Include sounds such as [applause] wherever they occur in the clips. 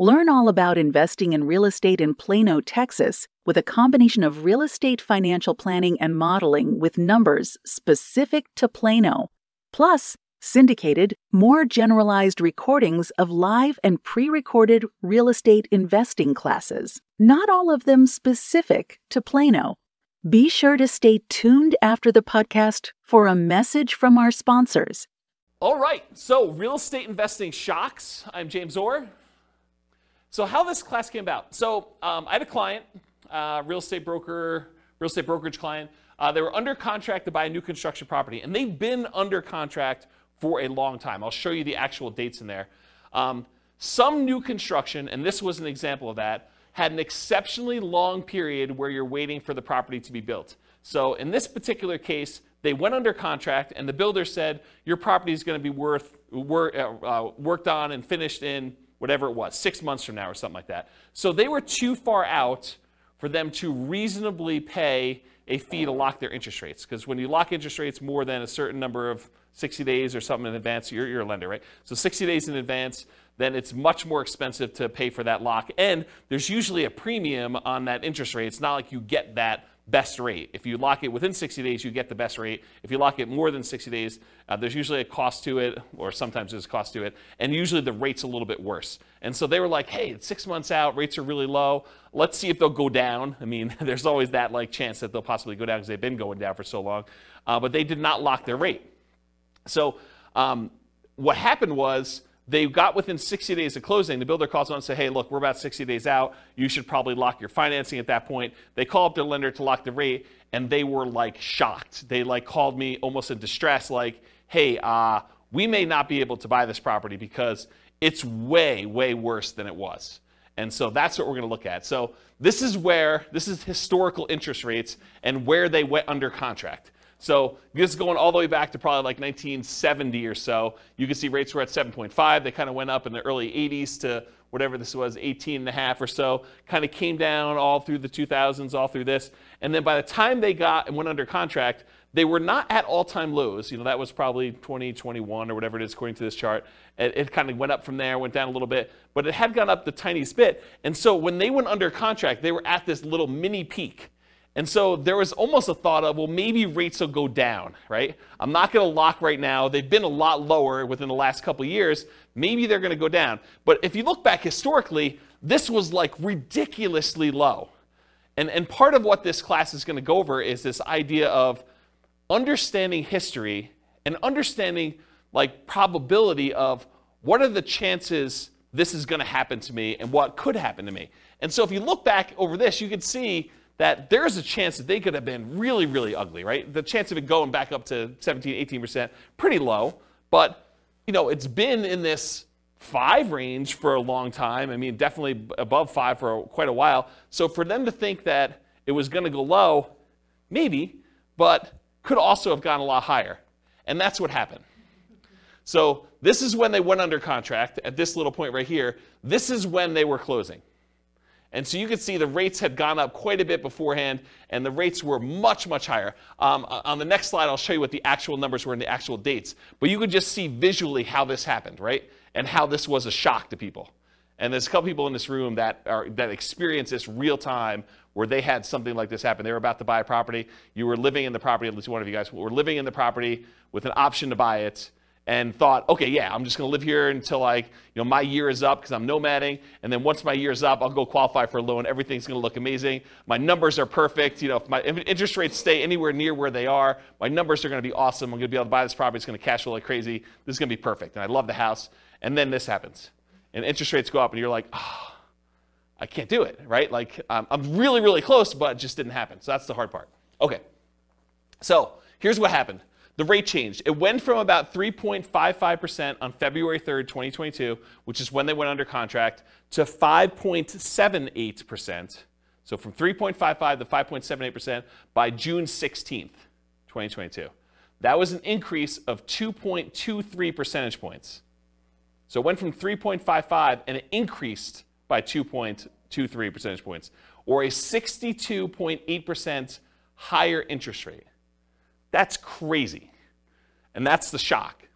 Learn all about investing in real estate in Plano, Texas, with a combination of real estate financial planning and modeling with numbers specific to Plano, plus syndicated, more generalized recordings of live and pre recorded real estate investing classes, not all of them specific to Plano. Be sure to stay tuned after the podcast for a message from our sponsors. All right, so real estate investing shocks. I'm James Orr. So how this class came about? So um, I had a client, uh, real estate broker, real estate brokerage client. Uh, they were under contract to buy a new construction property, and they've been under contract for a long time. I'll show you the actual dates in there. Um, some new construction, and this was an example of that, had an exceptionally long period where you're waiting for the property to be built. So in this particular case, they went under contract, and the builder said your property is going to be worth wor- uh, uh, worked on and finished in whatever it was, six months from now or something like that. So they were too far out for them to reasonably pay a fee to lock their interest rates. Because when you lock interest rates more than a certain number of 60 days or something in advance, you're, you're a lender, right? So 60 days in advance, then it's much more expensive to pay for that lock. And there's usually a premium on that interest rate. It's not like you get that best rate. If you lock it within 60 days, you get the best rate. If you lock it more than 60 days, uh, there's usually a cost to it, or sometimes there's a cost to it, and usually the rate's a little bit worse. And so they were like, hey, it's six months out, rates are really low. Let's see if they'll go down. I mean, [laughs] there's always that like chance that they'll possibly go down because they've been going down for so long. Uh, but they did not lock their rate. So um, what happened was they got within 60 days of closing. The builder calls on and say, hey, look, we're about 60 days out. You should probably lock your financing at that point. They call up their lender to lock the rate, and they were like shocked. They like called me almost in distress, like, hey, uh, we may not be able to buy this property because it's way, way worse than it was. And so that's what we're going to look at. So this is where, this is historical interest rates and where they went under contract. So this is going all the way back to probably like 1970 or so. You can see rates were at 7.5. They kind of went up in the early 80s to whatever this was, 18 and a half or so. Kind of came down all through the 2000s, all through this. And then by the time they got and went under contract, they were not at all-time lows. You know, that was probably 2021 or whatever it is according to this chart. It, it kind of went up from there, went down a little bit, but it had gone up the tiniest bit. And so when they went under contract, they were at this little mini peak. And so there was almost a thought of, well, maybe rates will go down, right? I'm not going to lock right now. They've been a lot lower within the last couple years. Maybe they're going to go down. But if you look back historically, this was like ridiculously low. And, and part of what this class is going to go over is this idea of understanding history and understanding like probability of what are the chances this is going to happen to me and what could happen to me. And so if you look back over this, you can see that there's a chance that they could have been really, really ugly, right? The chance of it going back up to 17, 18%, pretty low. But, you know, it's been in this five range for a long time. I mean, definitely above five for quite a while. So for them to think that it was going to go low, maybe, but could also have gone a lot higher. And that's what happened. So this is when they went under contract at this little point right here. This is when they were closing. And so you can see the rates had gone up quite a bit beforehand, and the rates were much, much higher. Um, on the next slide, I'll show you what the actual numbers were and the actual dates. But you could just see visually how this happened, right? And how this was a shock to people. And there's a couple people in this room that are that experience this real time where they had something like this happen. They were about to buy a property. You were living in the property, at least one of you guys were living in the property with an option to buy it and thought, okay, yeah, I'm just going to live here until like, you know, my year is up because I'm nomading. And then once my year is up, I'll go qualify for a loan. Everything's going to look amazing. My numbers are perfect. You know, if my interest rates stay anywhere near where they are, my numbers are going to be awesome. I'm going to be able to buy this property. It's going to cash flow like crazy. This is going to be perfect. And I love the house. And then this happens. And interest rates go up and you're like, oh, I can't do it, right? Like um, I'm really, really close, but it just didn't happen. So that's the hard part. Okay. So here's what happened the rate changed. It went from about 3.55% on February 3rd, 2022, which is when they went under contract, to 5.78%. So from 3.55 to 5.78% by June 16th, 2022. That was an increase of 2.23 percentage points. So it went from 3.55 and it increased by 2.23 percentage points, or a 62.8% higher interest rate. That's crazy. And that's the shock.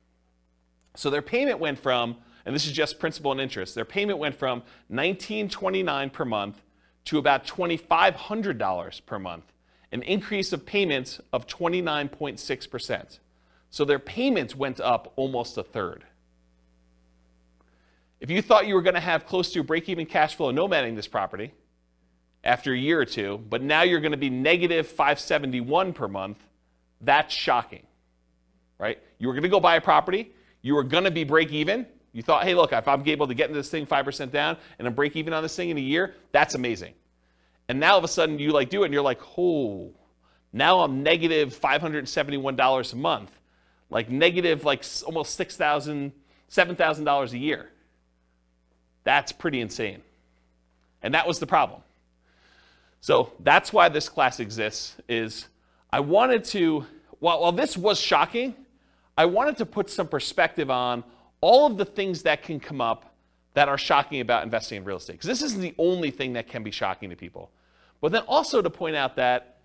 So their payment went from, and this is just principal and interest, their payment went from 1929 per month to about $2,500 per month, an increase of payments of 29.6%. So their payments went up almost a third. If you thought you were going to have close to break even cash flow nomading this property after a year or two, but now you're going to be negative 571 per month, that's shocking. Right? You were going to go buy a property, you were going to be break even. You thought, hey, look, if I'm able to get into this thing 5% down and I'm break even on this thing in a year, that's amazing. And now all of a sudden you like do it and you're like, oh, now I'm negative $571 a month, like negative like almost $6,000, $7,000 a year. That's pretty insane. And that was the problem. So that's why this class exists is I wanted to, while, while this was shocking, I wanted to put some perspective on all of the things that can come up that are shocking about investing in real estate. Because this isn't the only thing that can be shocking to people. But then also to point out that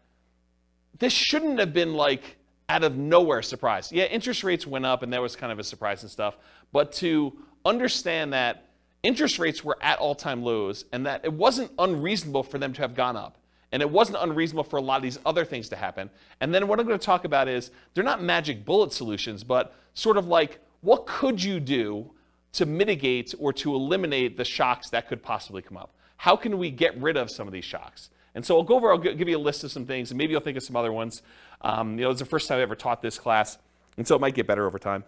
this shouldn't have been like out of nowhere surprise. Yeah, interest rates went up and that was kind of a surprise and stuff. But to understand that interest rates were at all time lows and that it wasn't unreasonable for them to have gone up. And it wasn't unreasonable for a lot of these other things to happen. And then what I'm going to talk about is they're not magic bullet solutions, but sort of like what could you do to mitigate or to eliminate the shocks that could possibly come up? How can we get rid of some of these shocks? And so I'll go over, I'll give you a list of some things, and maybe you'll think of some other ones. Um, you know, it's the first time I ever taught this class, and so it might get better over time.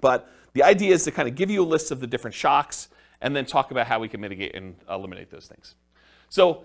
But the idea is to kind of give you a list of the different shocks and then talk about how we can mitigate and eliminate those things. So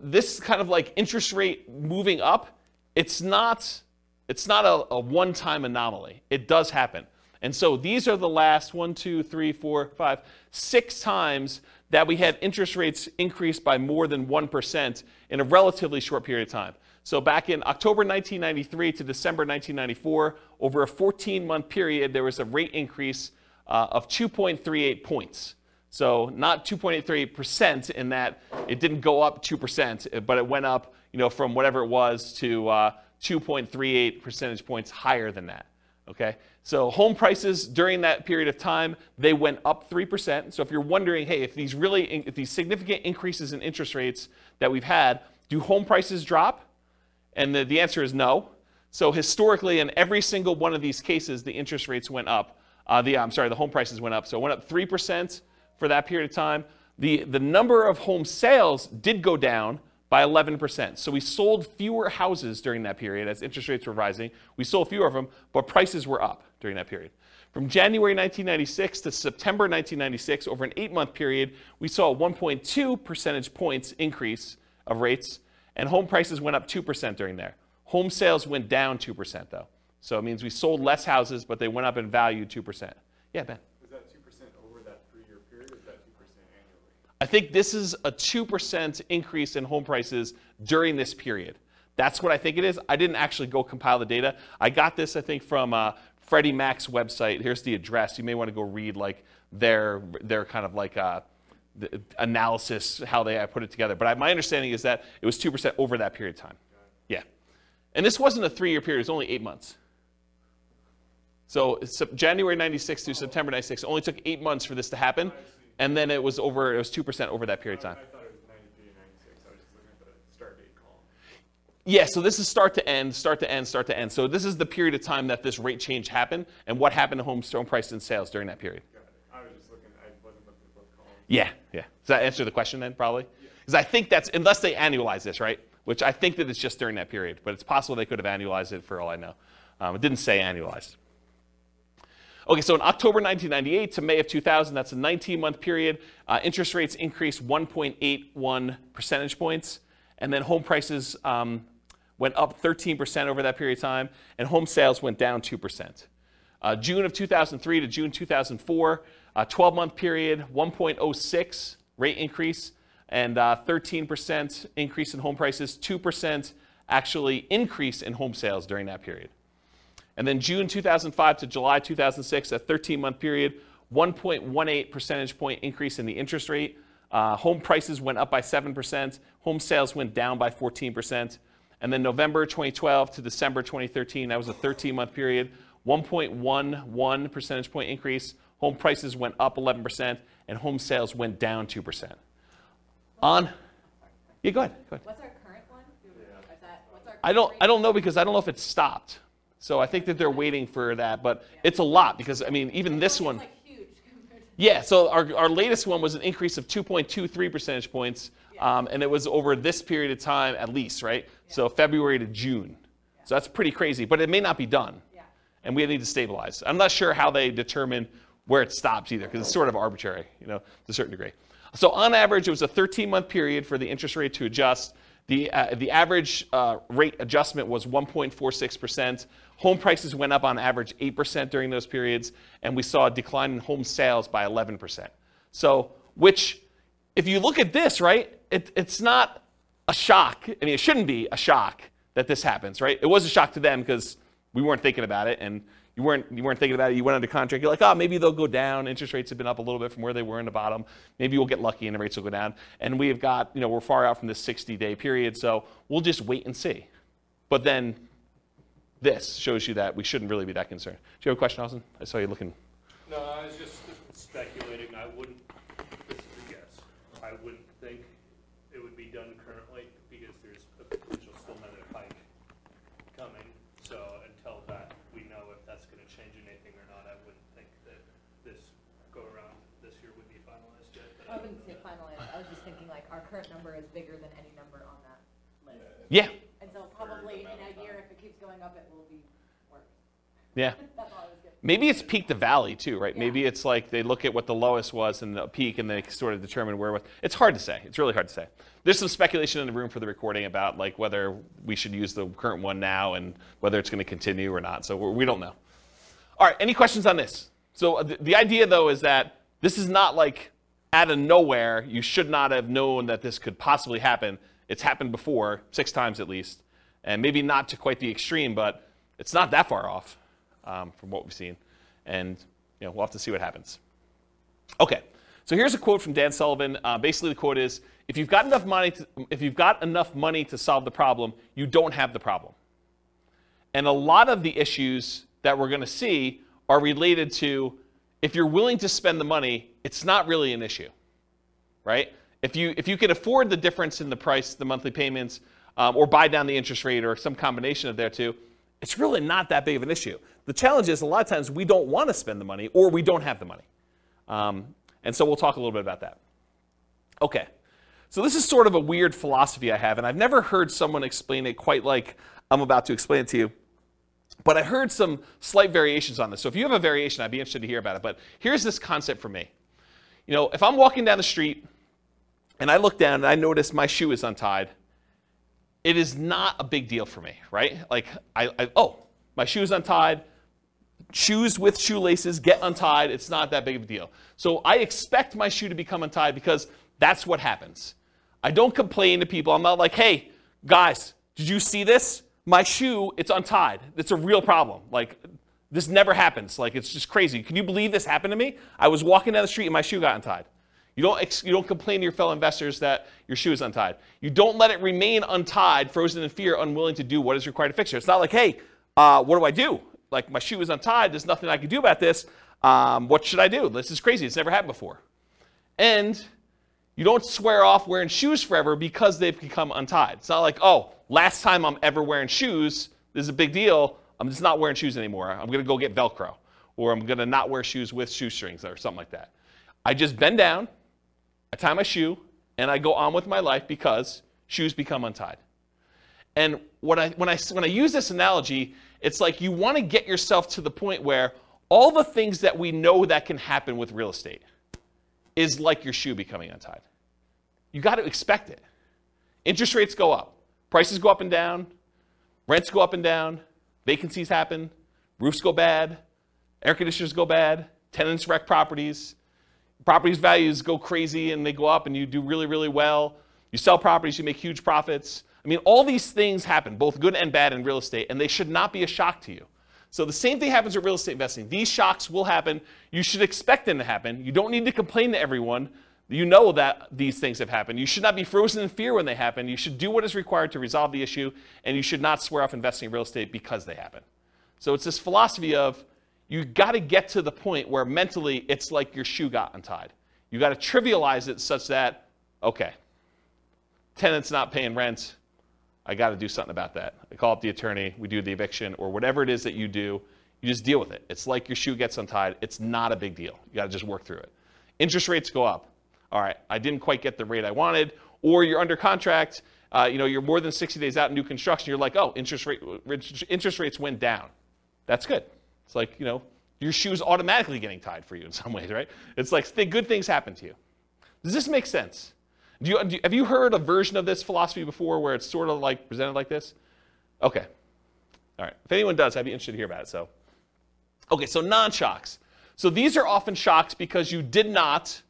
this kind of like interest rate moving up, it's not, it's not a, a one-time anomaly. It does happen. And so these are the last one, two, three, four, five, six times that we had interest rates increase by more than 1% in a relatively short period of time. So back in October 1993 to December 1994, over a 14 month period, there was a rate increase uh, of 2.38 points. So not 2.83% in that it didn't go up 2%, but it went up, you know, from whatever it was to uh, 2.38 percentage points higher than that. Okay, so home prices during that period of time they went up three percent. So if you're wondering, hey, if these really, if these significant increases in interest rates that we've had, do home prices drop? And the, the answer is no. So historically, in every single one of these cases, the interest rates went up. Uh, the I'm sorry, the home prices went up. So it went up three percent for that period of time. The, the number of home sales did go down by 11%. So we sold fewer houses during that period as interest rates were rising. We sold fewer of them, but prices were up during that period. From January 1996 to September 1996, over an eight month period, we saw a 1.2 percentage points increase of rates, and home prices went up 2% during there. Home sales went down 2%, though. So it means we sold less houses, but they went up in value 2%. Yeah, Ben. I think this is a 2% increase in home prices during this period. That's what I think it is. I didn't actually go compile the data. I got this, I think, from uh, Freddie Mac's website. Here's the address. You may want to go read like their their kind of like uh, analysis, how they I put it together. But I, my understanding is that it was 2% over that period of time. Yeah. And this wasn't a three year period, it was only eight months. So January 96 through September 96, only took eight months for this to happen and then it was over. It was two percent over that period of time. Yeah, so this is start to end, start to end, start to end. So this is the period of time that this rate change happened, and what happened to home stone prices and sales during that period. I was just looking. I wasn't looking at both columns. Yeah, yeah. Does that answer the question then? Probably. Because I think that's unless they annualize this, right? Which I think that it's just during that period, but it's possible they could have annualized it for all I know. Um, it didn't say annualized. Okay, so in October 1998 to May of 2000, that's a 19 month period, uh, interest rates increased 1.81 percentage points, and then home prices um, went up 13% over that period of time, and home sales went down 2%. Uh, June of 2003 to June 2004, a 12 month period, 1.06 rate increase. and uh, 13% increase in home prices, 2% actually increase in home sales during that period. And then June 2005 to July 2006, a 13 month period, 1.18 percentage point increase in the interest rate. Uh, home prices went up by 7%, home sales went down by 14%. And then November 2012 to December 2013, that was a 13 month period, 1.11 percentage point increase. Home prices went up 11%, and home sales went down 2%. On, yeah, go ahead. Go ahead. What's our current one? Is that, what's our I don't, current I don't know because I don't know if it's stopped. So I think that they're waiting for that, but it's a lot because I mean, even this one. like huge compared to. Yeah, so our, our latest one was an increase of 2.23 percentage points, um, and it was over this period of time at least, right? So February to June. So that's pretty crazy, but it may not be done. Yeah. And we need to stabilize. I'm not sure how they determine where it stops either, because it's sort of arbitrary, you know, to a certain degree. So on average, it was a 13-month period for the interest rate to adjust. The, uh, the average uh, rate adjustment was 1.46%. Home prices went up on average 8% during those periods, and we saw a decline in home sales by 11%. So, which, if you look at this, right, it, it's not a shock. I mean, it shouldn't be a shock that this happens, right? It was a shock to them because we weren't thinking about it, and you weren't you weren't thinking about it. You went under contract. You're like, oh, maybe they'll go down. Interest rates have been up a little bit from where they were in the bottom. Maybe we'll get lucky and the rates will go down. And we have got, you know, we're far out from this 60-day period, so we'll just wait and see. But then this shows you that we shouldn't really be that concerned. Do you have a question, Austin? I saw you looking. No, I was just speculating. I wouldn't, number is bigger than any number on that list. Yeah, And so probably in a year, if it keeps going up, it will be worse. yeah. [laughs] That's all I was getting. Maybe it's peak to valley too, right? Maybe it's like they look at what the lowest was and the peak, and they sort of determine where. it was. It's hard to say. It's really hard to say. There's some speculation in the room for the recording about like whether we should use the current one now and whether it's going to continue or not. So we're, we don't know. All right. Any questions on this? So uh, the, the idea though is that this is not like out of nowhere. You should not have known that this could possibly happen. It's happened before, six times at least, and maybe not to quite the extreme, but it's not that far off um, from what we've seen. And you know, we'll have to see what happens. Okay, so here's a quote from Dan Sullivan. Uh, basically, the quote is: "If you've got enough money, to, if you've got enough money to solve the problem, you don't have the problem." And a lot of the issues that we're going to see are related to if you're willing to spend the money, it's not really an issue, right? If you if you can afford the difference in the price, the monthly payments, um, or buy down the interest rate, or some combination of there two, it's really not that big of an issue. The challenge is a lot of times we don't want to spend the money, or we don't have the money, um, and so we'll talk a little bit about that. Okay, so this is sort of a weird philosophy I have, and I've never heard someone explain it quite like I'm about to explain it to you. But I heard some slight variations on this. So if you have a variation, I'd be interested to hear about it. But here's this concept for me. You know, if I'm walking down the street and I look down and I notice my shoe is untied, it is not a big deal for me, right? Like, I, I oh, my shoe is untied. Shoes with shoelaces get untied. It's not that big of a deal. So I expect my shoe to become untied because that's what happens. I don't complain to people. I'm not like, hey, guys, did you see this? My shoe, it's untied. It's a real problem. Like, this never happens. Like, it's just crazy. Can you believe this happened to me? I was walking down the street and my shoe got untied. You don't, you don't complain to your fellow investors that your shoe is untied. You don't let it remain untied, frozen in fear, unwilling to do what is required to fix it. It's not like, hey, uh, what do I do? Like, my shoe is untied. There's nothing I can do about this. Um, what should I do? This is crazy. It's never happened before. And you don't swear off wearing shoes forever because they've become untied. It's not like, oh, last time I'm ever wearing shoes, this is a big deal. I'm just not wearing shoes anymore. I'm going to go get Velcro. Or I'm going to not wear shoes with shoestrings or something like that. I just bend down, I tie my shoe, and I go on with my life because shoes become untied. And when I, when I, when I use this analogy, it's like you want to get yourself to the point where all the things that we know that can happen with real estate is like your shoe becoming untied. You got to expect it. Interest rates go up, prices go up and down, rents go up and down, vacancies happen, roofs go bad, air conditioners go bad, tenants wreck properties, Properties values go crazy and they go up and you do really, really well. You sell properties, you make huge profits. I mean, all these things happen, both good and bad in real estate, and they should not be a shock to you. So the same thing happens with real estate investing. These shocks will happen. You should expect them to happen. You don't need to complain to everyone. You know that these things have happened. You should not be frozen in fear when they happen. You should do what is required to resolve the issue, and you should not swear off investing in real estate because they happen. So it's this philosophy of you got to get to the point where mentally it's like your shoe got untied. You got to trivialize it such that, okay, tenant's not paying rent. I got to do something about that. I call up the attorney, we do the eviction, or whatever it is that you do, you just deal with it. It's like your shoe gets untied. It's not a big deal. You got to just work through it. Interest rates go up. All right, I didn't quite get the rate I wanted, or you're under contract. Uh, you know, you're more than 60 days out in new construction. You're like, oh, interest rate interest rates went down. That's good. It's like you know, your shoe's automatically getting tied for you in some [laughs] ways, right? It's like th- good things happen to you. Does this make sense? Do you, do have you heard a version of this philosophy before where it's sort of like presented like this? Okay. All right. If anyone does, I'd be interested to hear about it. So, okay, so non shocks. So these are often shocks because you did not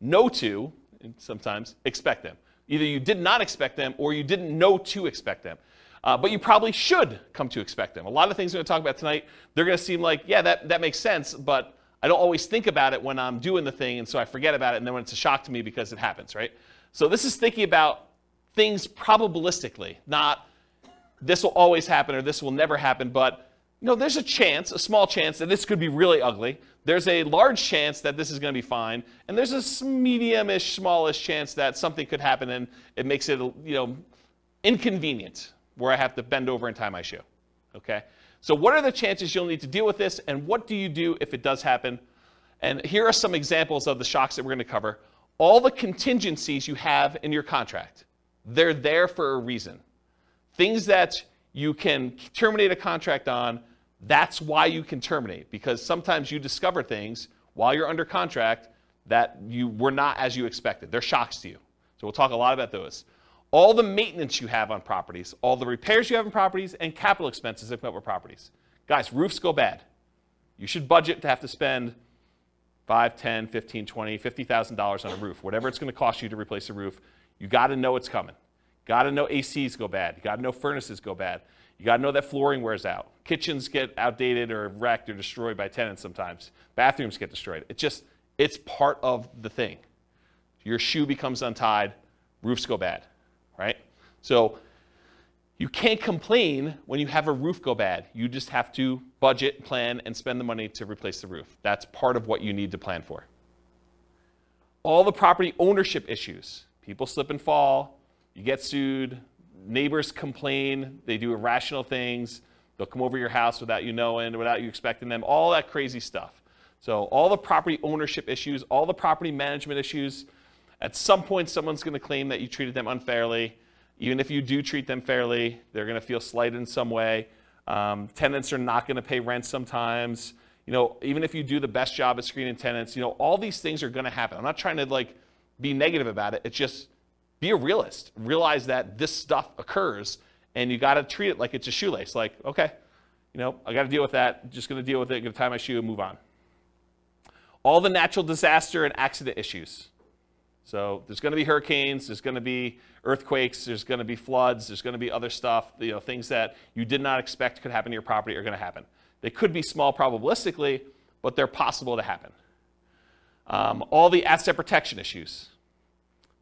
know to, sometimes, expect them. Either you did not expect them or you didn't know to expect them. Uh, but you probably should come to expect them. A lot of things we're going to talk about tonight, they're going to seem like, yeah, that, that makes sense, but I don't always think about it when I'm doing the thing, and so I forget about it, and then when it's a shock to me because it happens, right? So this is thinking about things probabilistically, not this will always happen or this will never happen, but you know, there's a chance, a small chance that this could be really ugly. There's a large chance that this is going to be fine, and there's a medium-ish, smallish chance that something could happen and it makes it, you know, inconvenient where I have to bend over and tie my shoe. Okay? So what are the chances you'll need to deal with this, and what do you do if it does happen? And here are some examples of the shocks that we're going to cover all the contingencies you have in your contract. They're there for a reason. Things that you can terminate a contract on, that's why you can terminate, because sometimes you discover things while you're under contract that you were not as you expected. They're shocks to you. So we'll talk a lot about those. All the maintenance you have on properties, all the repairs you have on properties, and capital expenses that come up with properties. Guys, roofs go bad. You should budget to have to spend 5, 10, 15, 20, $50,000 on a roof, whatever it's going to cost you to replace a roof, you got to know it's coming. Got to know ACs go bad. You got to know furnaces go bad. You got to know that flooring wears out. Kitchens get outdated or wrecked or destroyed by tenants sometimes. Bathrooms get destroyed. It just it's part of the thing. Your shoe becomes untied, roofs go bad, right? So you can't complain when you have a roof go bad. You just have to budget, plan, and spend the money to replace the roof. That's part of what you need to plan for. All the property ownership issues people slip and fall, you get sued, neighbors complain, they do irrational things, they'll come over your house without you knowing, without you expecting them, all that crazy stuff. So, all the property ownership issues, all the property management issues, at some point, someone's going to claim that you treated them unfairly even if you do treat them fairly, they're going to feel slighted in some way. Um, tenants are not going to pay rent sometimes. You know, even if you do the best job at screening tenants, you know, all these things are going to happen. I'm not trying to like be negative about it. It's just be a realist. Realize that this stuff occurs and you got to treat it like it's a shoelace. Like, okay, you know, I got to deal with that. Just going to deal with it. Going to tie my shoe and move on. All the natural disaster and accident issues. So there's going to be hurricanes, there's going to be earthquakes, there's going to be floods, there's going to be other stuff, you know, things that you did not expect could happen to your property are going to happen. They could be small probabilistically, but they're possible to happen. Um, all the asset protection issues.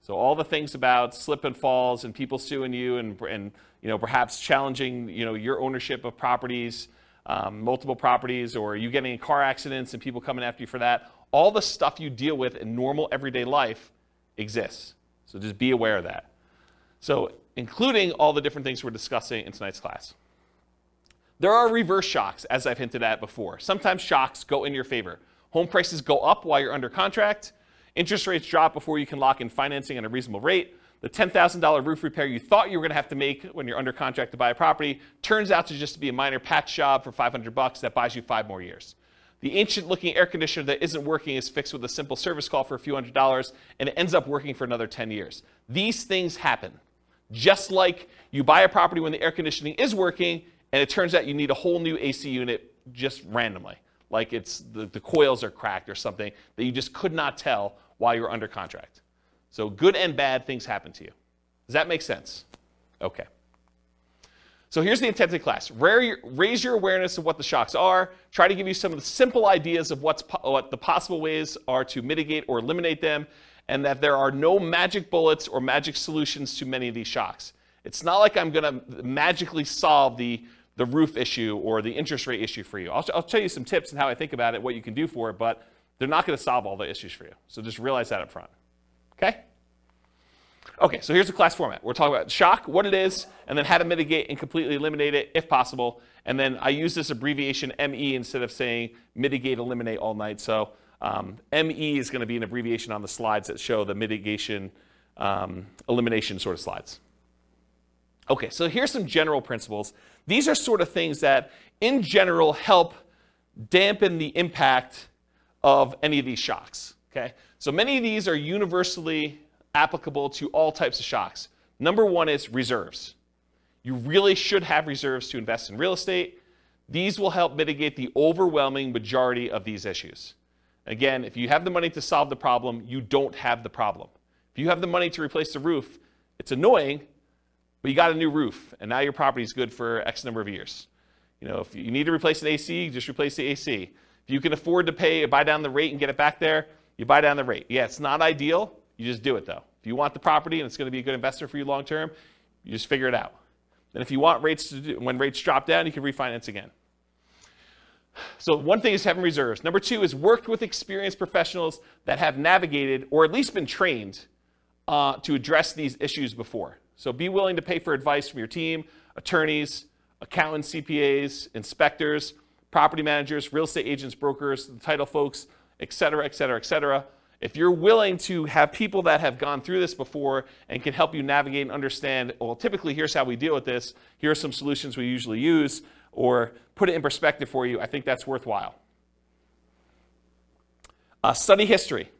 So all the things about slip and falls and people suing you and, and you know, perhaps challenging you know, your ownership of properties, um, multiple properties, or you getting in car accidents and people coming after you for that. All the stuff you deal with in normal everyday life exists. So just be aware of that. So, including all the different things we're discussing in tonight's class. There are reverse shocks, as I've hinted at before. Sometimes shocks go in your favor. Home prices go up while you're under contract. Interest rates drop before you can lock in financing at a reasonable rate. The $10,000 roof repair you thought you were going to have to make when you're under contract to buy a property turns out to just be a minor patch job for 500 bucks that buys you five more years. The ancient looking air conditioner that isn't working is fixed with a simple service call for a few hundred dollars, and it ends up working for another 10 years. These things happen. Just like you buy a property when the air conditioning is working, and it turns out you need a whole new AC unit just randomly. like it's the, the coils are cracked or something that you just could not tell while you're under contract. So good and bad things happen to you. Does that make sense? Okay. So here's the intent of class. Raise your awareness of what the shocks are. Try to give you some of the simple ideas of what's po- what the possible ways are to mitigate or eliminate them, and that there are no magic bullets or magic solutions to many of these shocks. It's not like I'm going to magically solve the, the roof issue or the interest rate issue for you. I'll, I'll tell you some tips and how I think about it, what you can do for it, but they're not going to solve all the issues for you. So just realize that up front. Okay? Okay, so here's the class format. We're talking about shock, what it is, and then how to mitigate and completely eliminate it if possible. And then I use this abbreviation ME instead of saying mitigate, eliminate all night. So um, ME is going to be an abbreviation on the slides that show the mitigation, um, elimination sort of slides. Okay, so here's some general principles. These are sort of things that, in general, help dampen the impact of any of these shocks. Okay, so many of these are universally applicable to all types of shocks. Number one is reserves. You really should have reserves to invest in real estate. These will help mitigate the overwhelming majority of these issues. Again, if you have the money to solve the problem, you don't have the problem. If you have the money to replace the roof, it's annoying, but you got a new roof, and now your property is good for X number of years. You know, if you need to replace an AC, just replace the AC. If you can afford to pay, buy down the rate and get it back there, you buy down the rate. Yeah, it's not ideal, you just do it though. If you want the property and it's going to be a good investor for you long term, you just figure it out. And if you want rates to do, when rates drop down, you can refinance again. So one thing is having reserves. Number two is worked with experienced professionals that have navigated or at least been trained uh, to address these issues before. So be willing to pay for advice from your team, attorneys, accountants, CPAs, inspectors, property managers, real estate agents, brokers, the title folks, et cetera, et cetera, et cetera. If you're willing to have people that have gone through this before and can help you navigate and understand, well, typically here's how we deal with this, here are some solutions we usually use, or put it in perspective for you, I think that's worthwhile. Uh, study history.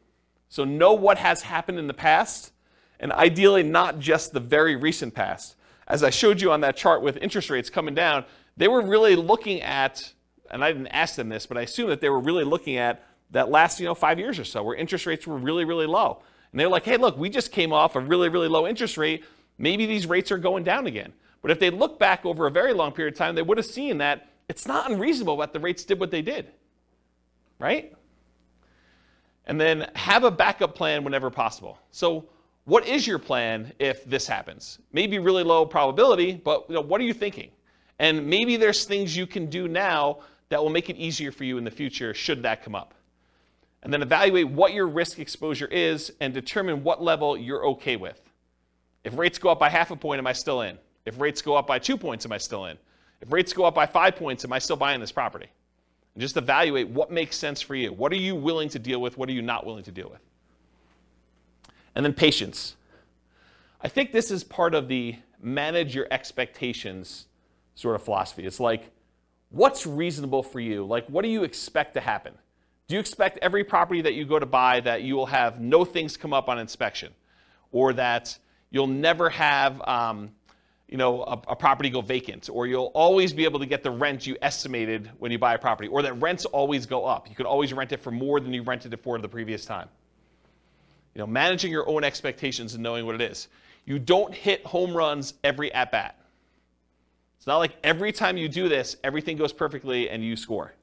So know what has happened in the past, and ideally not just the very recent past. As I showed you on that chart with interest rates coming down, they were really looking at, and I didn't ask them this, but I assume that they were really looking at that last, you know, five years or so where interest rates were really, really low. And they're like, hey, look, we just came off a really, really low interest rate. Maybe these rates are going down again. But if they look back over a very long period of time, they would have seen that it's not unreasonable that the rates did what they did. Right? And then have a backup plan whenever possible. So, what is your plan if this happens? Maybe really low probability, but you know, what are you thinking? And maybe there's things you can do now that will make it easier for you in the future should that come up and then evaluate what your risk exposure is and determine what level you're okay with. If rates go up by half a point, am I still in? If rates go up by two points, am I still in? If rates go up by five points, am I still buying this property? And just evaluate what makes sense for you. What are you willing to deal with? What are you not willing to deal with? And then patience. I think this is part of the manage your expectations sort of philosophy. It's like, what's reasonable for you? Like, what do you expect to happen? Do you expect every property that you go to buy that you will have no things come up on inspection, or that you'll never have, um, you know, a, a, property go vacant, or you'll always be able to get the rent you estimated when you buy a property, or that rents always go up. You can always rent it for more than you rented it for the previous time. You know, managing your own expectations and knowing what it is. You don't hit home runs every at bat. It's not like every time you do this, everything goes perfectly and you score.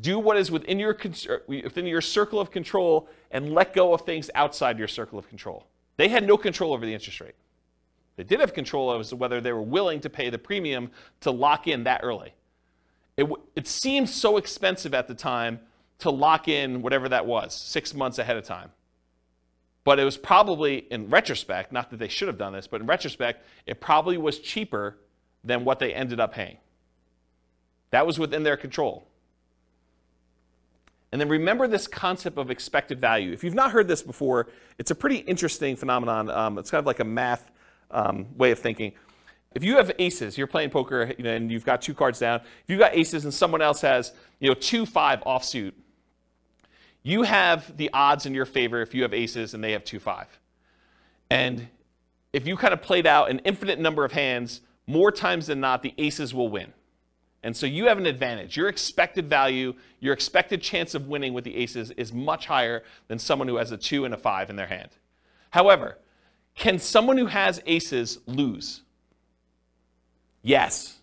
Do what is within your, er, within your circle of control and let go of things outside your circle of control. They had no control over the interest rate. They did have control over whether they were willing to pay the premium to lock in that early. It, it seemed so expensive at the time to lock in whatever that was, six months ahead of time. But it was probably, in retrospect, not that they should have done this, but in retrospect, it probably was cheaper than what they ended up paying. That was within their control. And then remember this concept of expected value. If you've not heard this before, it's a pretty interesting phenomenon. Um, it's kind of like a math um, way of thinking. If you have aces, you're playing poker you know, and you've got two cards down. If you've got aces and someone else has you know, two five offsuit, you have the odds in your favor if you have aces and they have two five. And if you kind of played out an infinite number of hands, more times than not, the aces will win. And so you have an advantage. Your expected value, your expected chance of winning with the aces is much higher than someone who has a two and a five in their hand. However, can someone who has aces lose? Yes.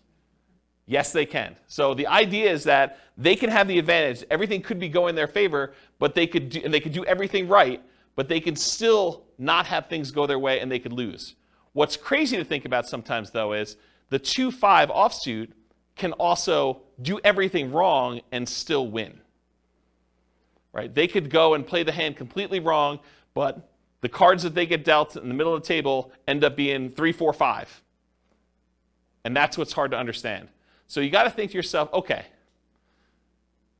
Yes, they can. So the idea is that they can have the advantage. Everything could be going their favor, but they could do, and they could do everything right, but they can still not have things go their way and they could lose. What's crazy to think about sometimes though is the 2-5 offsuit can also do everything wrong and still win. Right? They could go and play the hand completely wrong, but the cards that they get dealt in the middle of the table end up being three, four, five. And that's what's hard to understand. So you got to think to yourself, okay,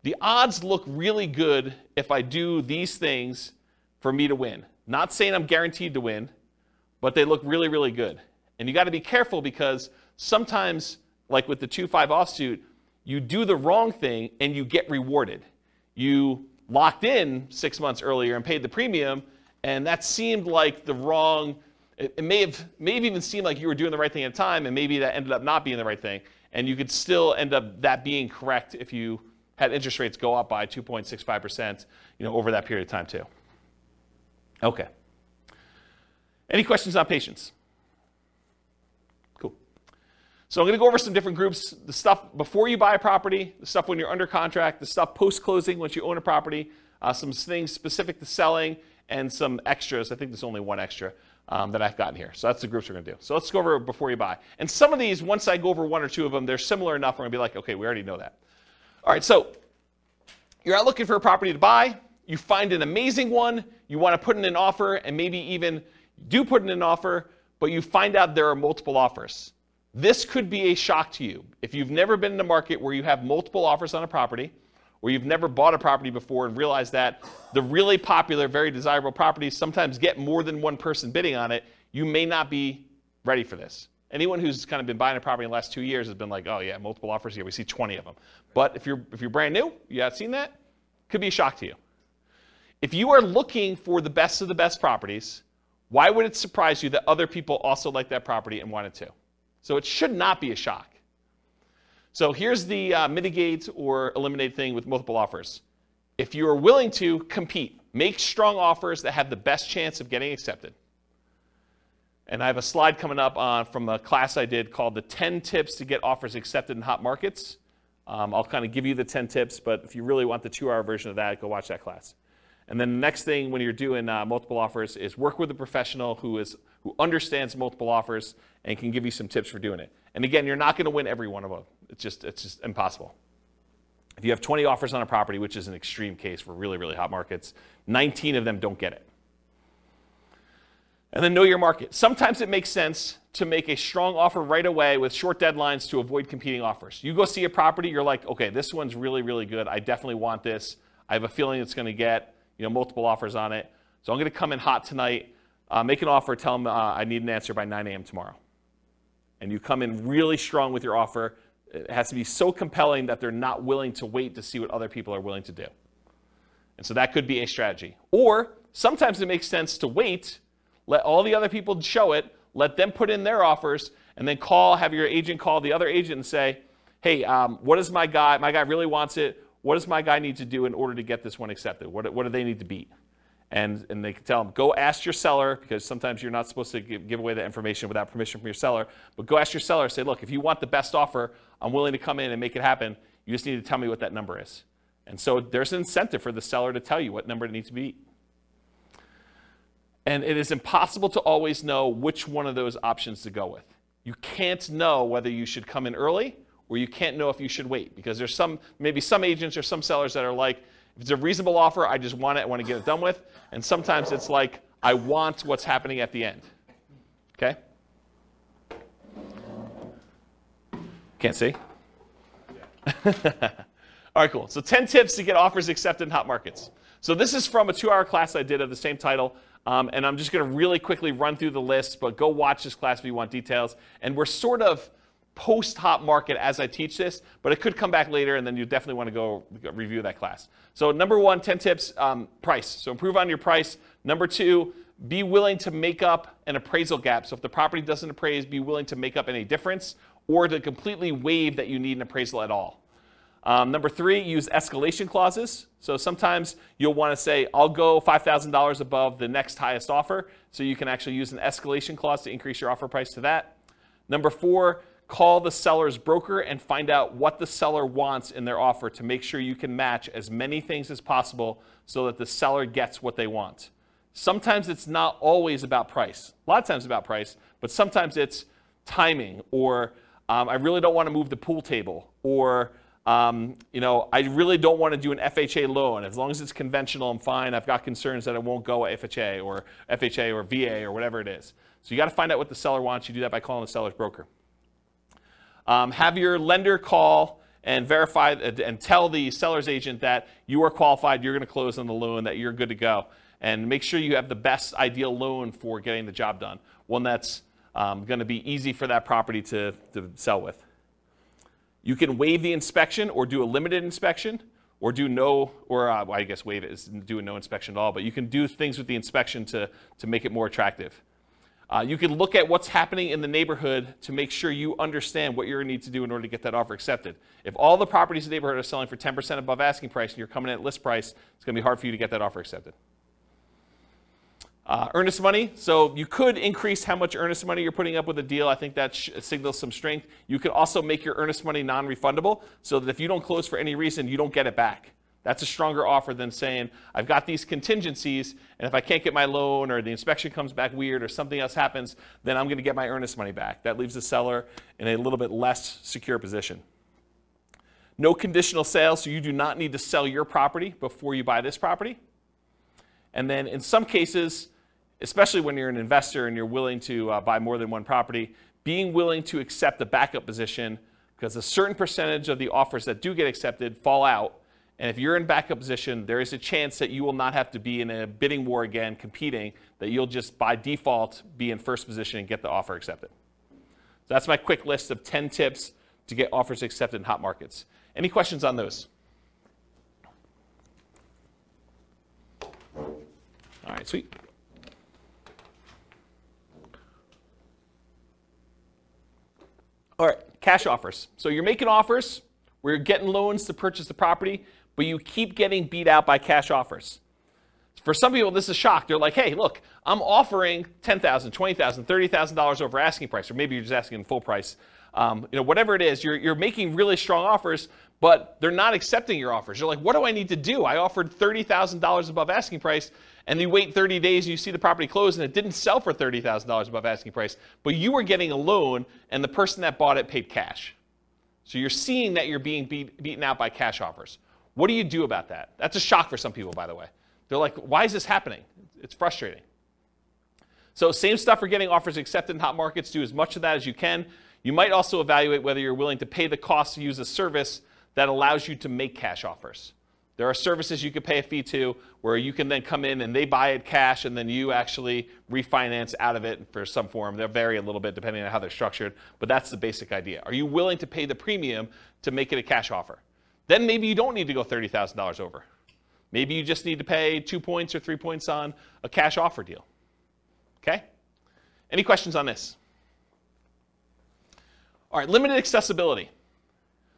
the odds look really good if I do these things for me to win. Not saying I'm guaranteed to win, but they look really, really good. And you got to be careful because sometimes, like with the 2 5 offsuit, you do the wrong thing and you get rewarded. You locked in six months earlier and paid the premium, and that seemed like the wrong. It, it may have may have even seemed like you were doing the right thing at the time, and maybe that ended up not being the right thing. And you could still end up that being correct if you had interest rates go up by 2.65%, you know, over that period of time too. Okay. Any questions on patience? So I'm going to go over some different groups, the stuff before you buy a property, the stuff when you're under contract, the stuff post-closing once you own a property, uh, some things specific to selling, and some extras. I think there's only one extra um, that I've gotten here. So that's the groups we're going to do. So let's go over before you buy. And some of these, once I go over one or two of them, they're similar enough. We're going to be like, okay, we already know that. All right, so you're out looking for a property to buy. You find an amazing one. You want to put in an offer and maybe even do put in an offer, but you find out there are multiple offers. This could be a shock to you. If you've never been in a market where you have multiple offers on a property, or you've never bought a property before and realized that the really popular, very desirable properties sometimes get more than one person bidding on it, you may not be ready for this. Anyone who's kind of been buying a property in the last two years has been like, oh yeah, multiple offers here. We see 20 of them. But if you're if you're brand new, you haven't seen that, could be a shock to you. If you are looking for the best of the best properties, why would it surprise you that other people also like that property and want it too? So it should not be a shock. So here's the uh, mitigate or eliminate thing with multiple offers. If you are willing to compete, make strong offers that have the best chance of getting accepted. And I have a slide coming up on, from a class I did called the 10 tips to get offers accepted in hot markets. Um, I'll kind of give you the 10 tips, but if you really want the two hour version of that, go watch that class. And then the next thing when you're doing uh, multiple offers is work with a professional who is who understands multiple offers and can give you some tips for doing it. And again, you're not going to win every one of them. It's just it's just impossible. If you have 20 offers on a property, which is an extreme case for really really hot markets, 19 of them don't get it. And then know your market. Sometimes it makes sense to make a strong offer right away with short deadlines to avoid competing offers. You go see a property, you're like, okay, this one's really, really good. I definitely want this. I have a feeling it's going to get you know multiple offers on it. So I'm going to come in hot tonight, uh, make an offer, tell them uh, I need an answer by 9 a.m. tomorrow. And you come in really strong with your offer. It has to be so compelling that they're not willing to wait to see what other people are willing to do. And so that could be a strategy. Or sometimes it makes sense to wait let all the other people show it, let them put in their offers, and then call, have your agent call the other agent and say, hey, um, my guy, my guy really wants it. What does my guy need to do in order to get this one accepted? What, what do they need to beat? And, and they can tell them, go ask your seller, because sometimes you're not supposed to give, give away that information without permission from your seller, but go ask your seller, say, look, if you want the best offer, I'm willing to come in and make it happen. You just need to tell me what that number is. And so there's an incentive for the seller to tell you what number it needs to be. And it is impossible to always know which one of those options to go with. You can't know whether you should come in early or you can't know if you should wait because there's some, maybe some agents or some sellers that are like, if it's a reasonable offer, I just want it, I want to get it done with. And sometimes it's like, I want what's happening at the end. Okay? Can't see? [laughs] All right, cool. So 10 tips to get offers accepted in hot markets. So this is from a two hour class I did of the same title. Um, and I'm just going to really quickly run through the list, but go watch this class if you want details. And we're sort of post hot market as I teach this, but it could come back later, and then you definitely want to go review that class. So, number one, 10 tips um, price. So, improve on your price. Number two, be willing to make up an appraisal gap. So, if the property doesn't appraise, be willing to make up any difference or to completely waive that you need an appraisal at all. Um, number three, use escalation clauses. So sometimes you'll want to say, I'll go $5,000 above the next highest offer. So you can actually use an escalation clause to increase your offer price to that. Number four, call the seller's broker and find out what the seller wants in their offer to make sure you can match as many things as possible so that the seller gets what they want. Sometimes it's not always about price. A lot of times about price, but sometimes it's timing or um, I really don't want to move the pool table or um, you know, I really don't want to do an FHA loan. As long as it's conventional, I'm fine. I've got concerns that it won't go FHA or FHA or VA or whatever it is. So you got to find out what the seller wants. You do that by calling the seller's broker. Um, have your lender call and verify and tell the seller's agent that you are qualified, you're going to close on the loan, that you're good to go. And make sure you have the best ideal loan for getting the job done, one that's um, going to be easy for that property to, to sell with. You can waive the inspection or do a limited inspection or do no, or uh, well, I guess waive it is doing no inspection at all, but you can do things with the inspection to, to make it more attractive. Uh, you can look at what's happening in the neighborhood to make sure you understand what you're going to need to do in order to get that offer accepted. If all the properties in the neighborhood are selling for 10% above asking price and you're coming in at list price, it's going to be hard for you to get that offer accepted. Uh, earnest money, so you could increase how much earnest money you're putting up with a deal. I think that sh- signals some strength. You could also make your earnest money non refundable so that if you don't close for any reason, you don't get it back. That's a stronger offer than saying, I've got these contingencies, and if I can't get my loan or the inspection comes back weird or something else happens, then I'm going to get my earnest money back. That leaves the seller in a little bit less secure position. No conditional sale, so you do not need to sell your property before you buy this property. And then in some cases, especially when you're an investor and you're willing to uh, buy more than one property, being willing to accept a backup position because a certain percentage of the offers that do get accepted fall out. And if you're in backup position, there is a chance that you will not have to be in a bidding war again competing, that you'll just by default be in first position and get the offer accepted. So that's my quick list of 10 tips to get offers accepted in hot markets. Any questions on those? All right, sweet. All right, cash offers. So you're making offers, we're getting loans to purchase the property, but you keep getting beat out by cash offers. For some people, this is shock. They're like, hey, look, I'm offering $10,000, $20,000, $30,000 over asking price, or maybe you're just asking in full price. Um, you know, whatever it is, you're, you're making really strong offers, but they're not accepting your offers. You're like, what do I need to do? I offered $30,000 above asking price, and you wait 30 days and you see the property close and it didn't sell for $30,000 above asking price, but you were getting a loan and the person that bought it paid cash. So you're seeing that you're being beat, beaten out by cash offers. What do you do about that? That's a shock for some people, by the way. They're like, why is this happening? It's frustrating. So, same stuff for getting offers accepted in hot markets. Do as much of that as you can. You might also evaluate whether you're willing to pay the cost to use a service that allows you to make cash offers. There are services you could pay a fee to where you can then come in and they buy it cash and then you actually refinance out of it for some form. They'll vary a little bit depending on how they're structured, but that's the basic idea. Are you willing to pay the premium to make it a cash offer? Then maybe you don't need to go $30,000 over. Maybe you just need to pay two points or three points on a cash offer deal. Okay? Any questions on this? All right, limited accessibility.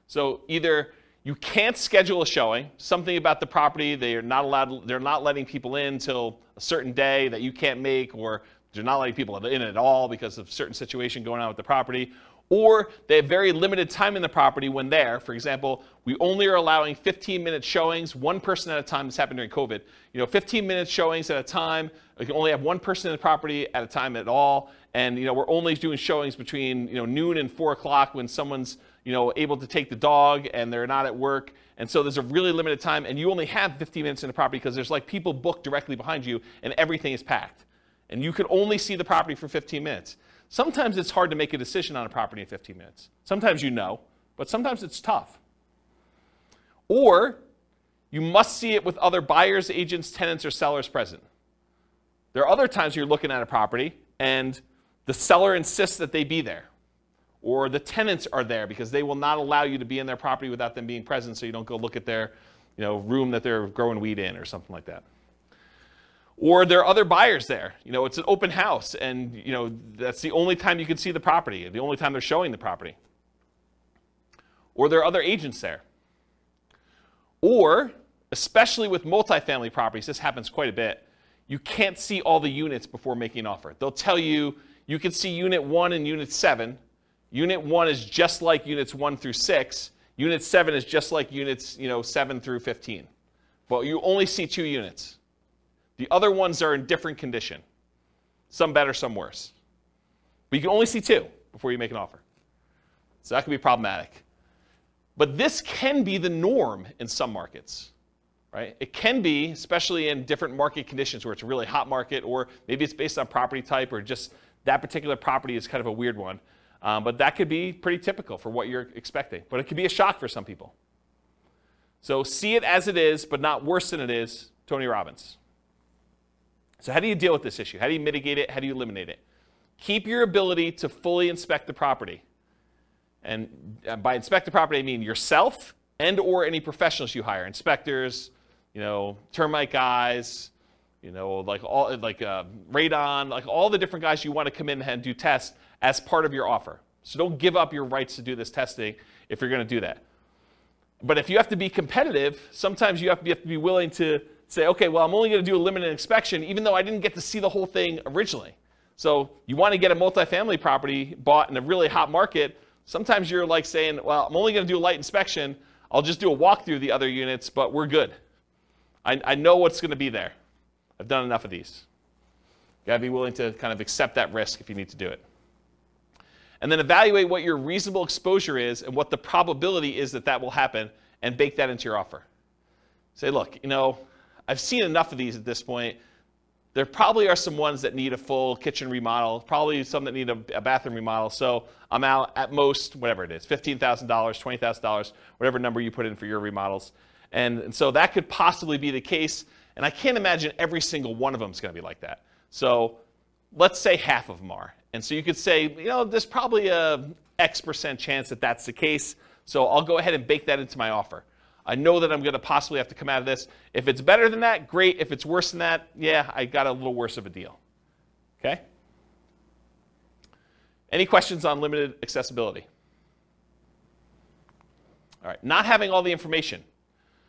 So either you can't schedule a showing. Something about the property they are not allowed. They're not letting people in until a certain day that you can't make, or they're not letting people in at all because of certain situation going on with the property. Or they have very limited time in the property when there. For example, we only are allowing 15 minute showings, one person at a time. This happened during COVID. You know, 15 minute showings at a time. We can only have one person in the property at a time at all. And you know, we're only doing showings between you know noon and four o'clock when someone's you know, able to take the dog and they're not at work. And so there's a really limited time, and you only have 15 minutes in the property because there's like people booked directly behind you and everything is packed. And you can only see the property for 15 minutes. Sometimes it's hard to make a decision on a property in 15 minutes. Sometimes you know, but sometimes it's tough. Or you must see it with other buyers, agents, tenants, or sellers present. There are other times you're looking at a property and the seller insists that they be there or the tenants are there because they will not allow you to be in their property without them being present so you don't go look at their you know, room that they're growing weed in or something like that. Or there are other buyers there. You know, it's an open house and you know, that's the only time you can see the property, the only time they're showing the property. or there are other agents there. Or, especially with multifamily properties, this happens quite a bit, you can't see all the units before making an offer. They'll tell you you can see unit 1 and unit 7. Unit 1 is just like units 1 through 6. Unit 7 is just like units, you know, 7 through 15. But you only see two units. The other ones are in different condition. Some better, some worse. But you can only see two before you make an offer. So that can be problematic. But this can be the norm in some markets, right? It can be, especially in different market conditions where it's a really hot market, or maybe it's based on property type, or just that particular property is kind of a weird one. Um, but that could be pretty typical for what you're expecting. But it could be a shock for some people. So see it as it is, but not worse than it is, Tony Robbins. So, how do you deal with this issue? How do you mitigate it? How do you eliminate it? Keep your ability to fully inspect the property. And uh, by inspect the property, I mean yourself and or any professionals you hire, inspectors, you know, termite guys, you know, like all like uh, radon, like all the different guys you want to come in and do tests as part of your offer. So don't give up your rights to do this testing if you're going to do that. But if you have to be competitive, sometimes you have to be, have to be willing to say, okay, well, I'm only going to do a limited inspection, even though I didn't get to see the whole thing originally. So you want to get a multifamily property bought in a really hot market. Sometimes you're like saying, well, I'm only going to do a light inspection. I'll just do a walkthrough of the other units, but we're good. I, I know what's going to be there. I've done enough of these. You got to be willing to kind of accept that risk if you need to do it. And then evaluate what your reasonable exposure is and what the probability is that that will happen and bake that into your offer. Say, look, you know, I've seen enough of these at this point. There probably are some ones that need a full kitchen remodel, probably some that need a, a bathroom remodel. So I'm out at most, whatever it is, $15,000, $20,000, whatever number you put in for your remodels. And, and so that could possibly be the case. And I can't imagine every single one of them is going to be like that. So let's say half of them are. And so you could say, you know, there's probably a X percent chance that that's the case. So I'll go ahead and bake that into my offer. I know that I'm going to possibly have to come out of this. If it's better than that, great. If it's worse than that, yeah, I got a little worse of a deal. Okay? Any questions on limited accessibility? All right, not having all the information.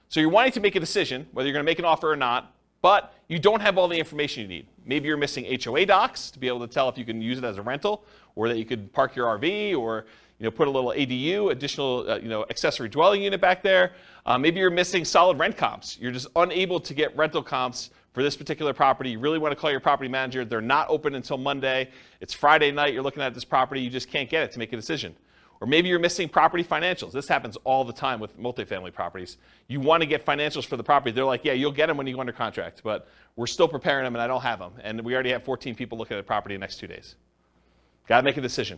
So you're wanting to make a decision whether you're going to make an offer or not, but you don't have all the information you need. Maybe you're missing HOA docs to be able to tell if you can use it as a rental, or that you could park your RV, or you know, put a little ADU, additional uh, you know, accessory dwelling unit back there. Uh, maybe you're missing solid rent comps. You're just unable to get rental comps for this particular property. You really want to call your property manager. They're not open until Monday. It's Friday night. You're looking at this property. You just can't get it to make a decision. Or maybe you're missing property financials. This happens all the time with multifamily properties. You want to get financials for the property. They're like, yeah, you'll get them when you go under contract, but we're still preparing them and I don't have them. And we already have 14 people looking at the property in the next two days. Got to make a decision.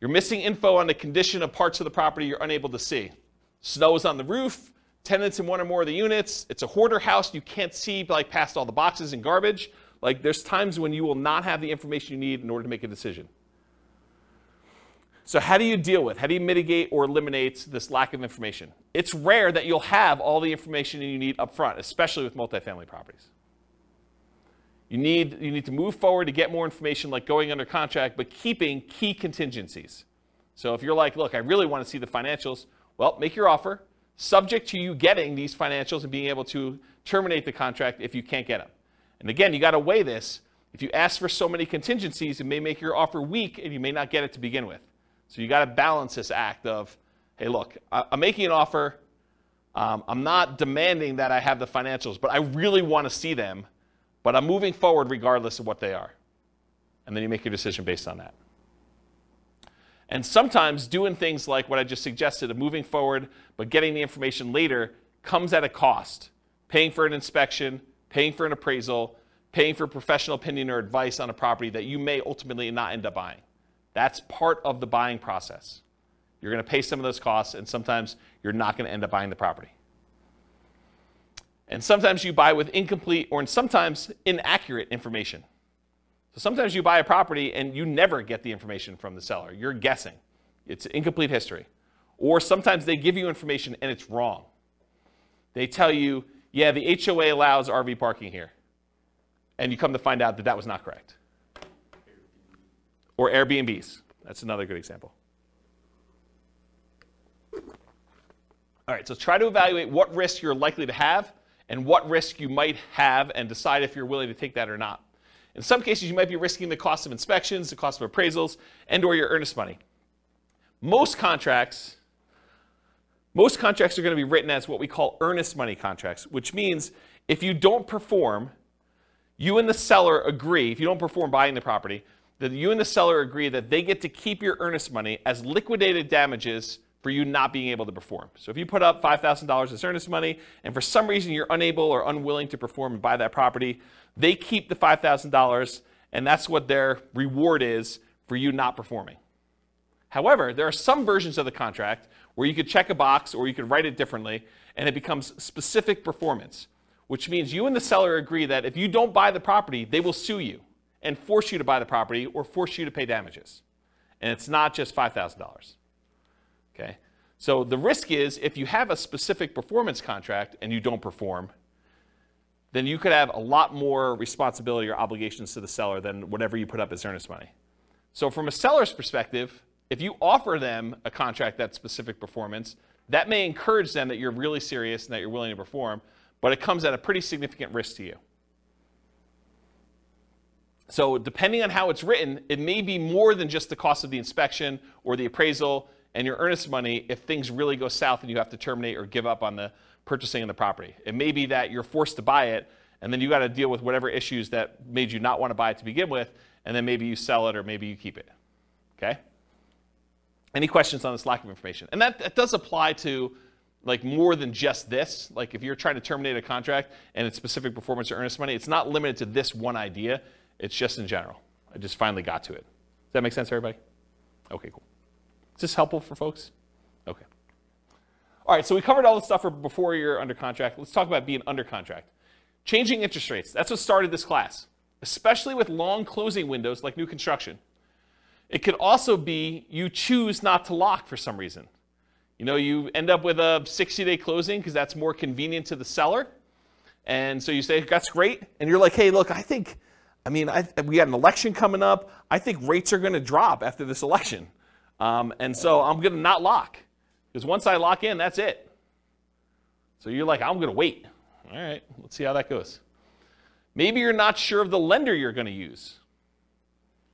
You're missing info on the condition of parts of the property you're unable to see. Snow is on the roof, tenants in one or more of the units. It's a hoarder house. You can't see like past all the boxes and garbage. Like there's times when you will not have the information you need in order to make a decision. So how do you deal with, how do you mitigate or eliminate this lack of information? It's rare that you'll have all the information you need up front, especially with multifamily properties. You need, you need to move forward to get more information, like going under contract, but keeping key contingencies. So if you're like, look, I really want to see the financials, well, make your offer, subject to you getting these financials and being able to terminate the contract if you can't get them. And again, you got to weigh this. If you ask for so many contingencies, it may make your offer weak and you may not get it to begin with. So you got to balance this act of, hey, look, I'm making an offer. Um, I'm not demanding that I have the financials, but I really want to see them but I'm moving forward regardless of what they are. And then you make your decision based on that. And sometimes doing things like what I just suggested of moving forward but getting the information later comes at a cost. Paying for an inspection, paying for an appraisal, paying for professional opinion or advice on a property that you may ultimately not end up buying. That's part of the buying process. You're going to pay some of those costs, and sometimes you're not going to end up buying the property. And sometimes you buy with incomplete or sometimes inaccurate information. So sometimes you buy a property and you never get the information from the seller. You're guessing. It's incomplete history. Or sometimes they give you information and it's wrong. They tell you, yeah, the HOA allows RV parking here. And you come to find out that that was not correct. Or Airbnbs. That's another good example. All right, so try to evaluate what risk you're likely to have and what risk you might have and decide if you're willing to take that or not. In some cases, you might be risking the cost of inspections, the cost of appraisals, and or your earnest money. Most contracts, most contracts are going to be written as what we call earnest money contracts, which means if you don't perform, you and the seller agree, if you don't perform buying the property, that you and the seller agree that they get to keep your earnest money as liquidated damages for you not being able to perform. So if you put up $5,000 as earnest money and for some reason you're unable or unwilling to perform and buy that property, they keep the $5,000 and that's what their reward is for you not performing. However, there are some versions of the contract where you could check a box or you could write it differently and it becomes specific performance, which means you and the seller agree that if you don't buy the property, they will sue you and force you to buy the property or force you to pay damages. And it's not just $5,000. Okay? So the risk is if you have a specific performance contract and you don't perform, then you could have a lot more responsibility or obligations to the seller than whatever you put up as earnest money. So from a seller's perspective, if you offer them a contract that's specific performance, that may encourage them that you're really serious and that you're willing to perform, but it comes at a pretty significant risk to you. So depending on how it's written, it may be more than just the cost of the inspection or the appraisal and your earnest money if things really go south and you have to terminate or give up on the purchasing of the property. It may be that you're forced to buy it and then you got to deal with whatever issues that made you not want to buy it to begin with, and then maybe you sell it or maybe you keep it. Okay? Any questions on this lack of information? And that, that does apply to like more than just this. Like if you're trying to terminate a contract and it's specific performance or earnest money, it's not limited to this one idea. It's just in general. I just finally got to it. Does that make sense, everybody? Okay, cool. Is this helpful for folks? Okay. All right, so we covered all the stuff for before you're under contract. Let's talk about being under contract. Changing interest rates. That's what started this class, especially with long closing windows like new construction. It could also be you choose not to lock for some reason. You know, you end up with a 60 day closing because that's more convenient to the seller. And so you say, that's great. And you're like, hey, look, I think, I mean, I, we got an election coming up. I think rates are going to drop after this election. Um, and so I'm going to not lock because once I lock in, that's it. So you're like, I'm going to wait. All right, let's see how that goes. Maybe you're not sure of the lender you're going to use.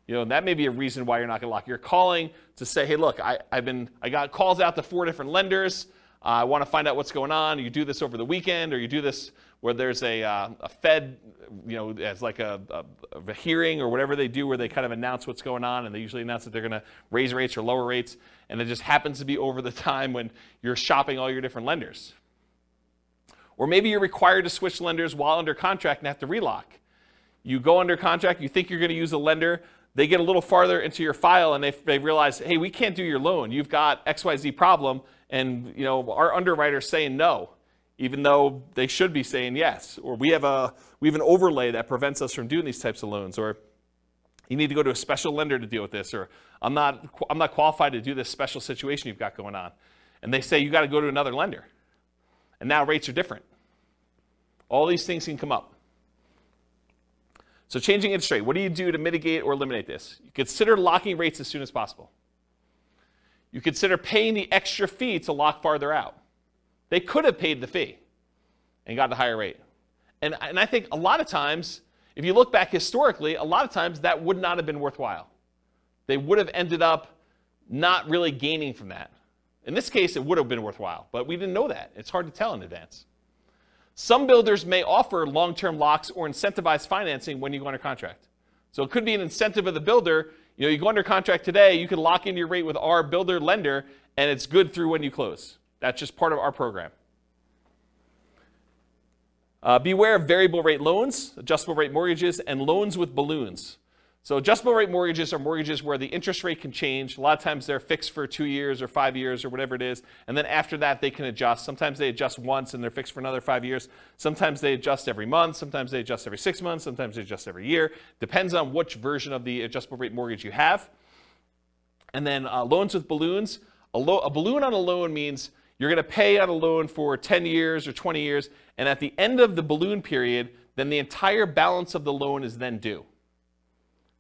You know, that may be a reason why you're not going to lock. You're calling to say, hey, look, I, have been, I got calls out to four different lenders. Uh, I want to find out what's going on. You do this over the weekend, or you do this where there's a, uh, a Fed, you know, as like a, a, a, hearing or whatever they do where they kind of announce what's going on, and they usually announce that they're going to raise rates or lower rates, and it just happens to be over the time when you're shopping all your different lenders. Or maybe you're required to switch lenders while under contract and have to relock. You go under contract, you think you're going to use a lender, they get a little farther into your file and they, they realize, hey, we can't do your loan. You've got XYZ problem, and you know our underwriter's saying no even though they should be saying yes. Or we have, a, we have an overlay that prevents us from doing these types of loans. Or you need to go to a special lender to deal with this. Or I'm not, I'm not qualified to do this special situation you've got going on. And they say you got to go to another lender. And now rates are different. All these things can come up. So changing interest rate, what do you do to mitigate or eliminate this? You consider locking rates as soon as possible. You consider paying the extra fee to lock farther out. They could have paid the fee and got the higher rate. And, and I think a lot of times, if you look back historically, a lot of times that would not have been worthwhile. They would have ended up not really gaining from that. In this case, it would have been worthwhile, but we didn't know that. It's hard to tell in advance. Some builders may offer long term locks or incentivized financing when you go under contract. So it could be an incentive of the builder. You know, you go under contract today, you can lock in your rate with our builder lender, and it's good through when you close. That's just part of our program. Uh, beware of variable rate loans, adjustable rate mortgages, and loans with balloons. So, adjustable rate mortgages are mortgages where the interest rate can change. A lot of times they're fixed for two years or five years or whatever it is. And then after that, they can adjust. Sometimes they adjust once and they're fixed for another five years. Sometimes they adjust every month. Sometimes they adjust every six months. Sometimes they adjust every year. Depends on which version of the adjustable rate mortgage you have. And then uh, loans with balloons. A, lo- a balloon on a loan means you're going to pay on a loan for 10 years or 20 years, and at the end of the balloon period, then the entire balance of the loan is then due.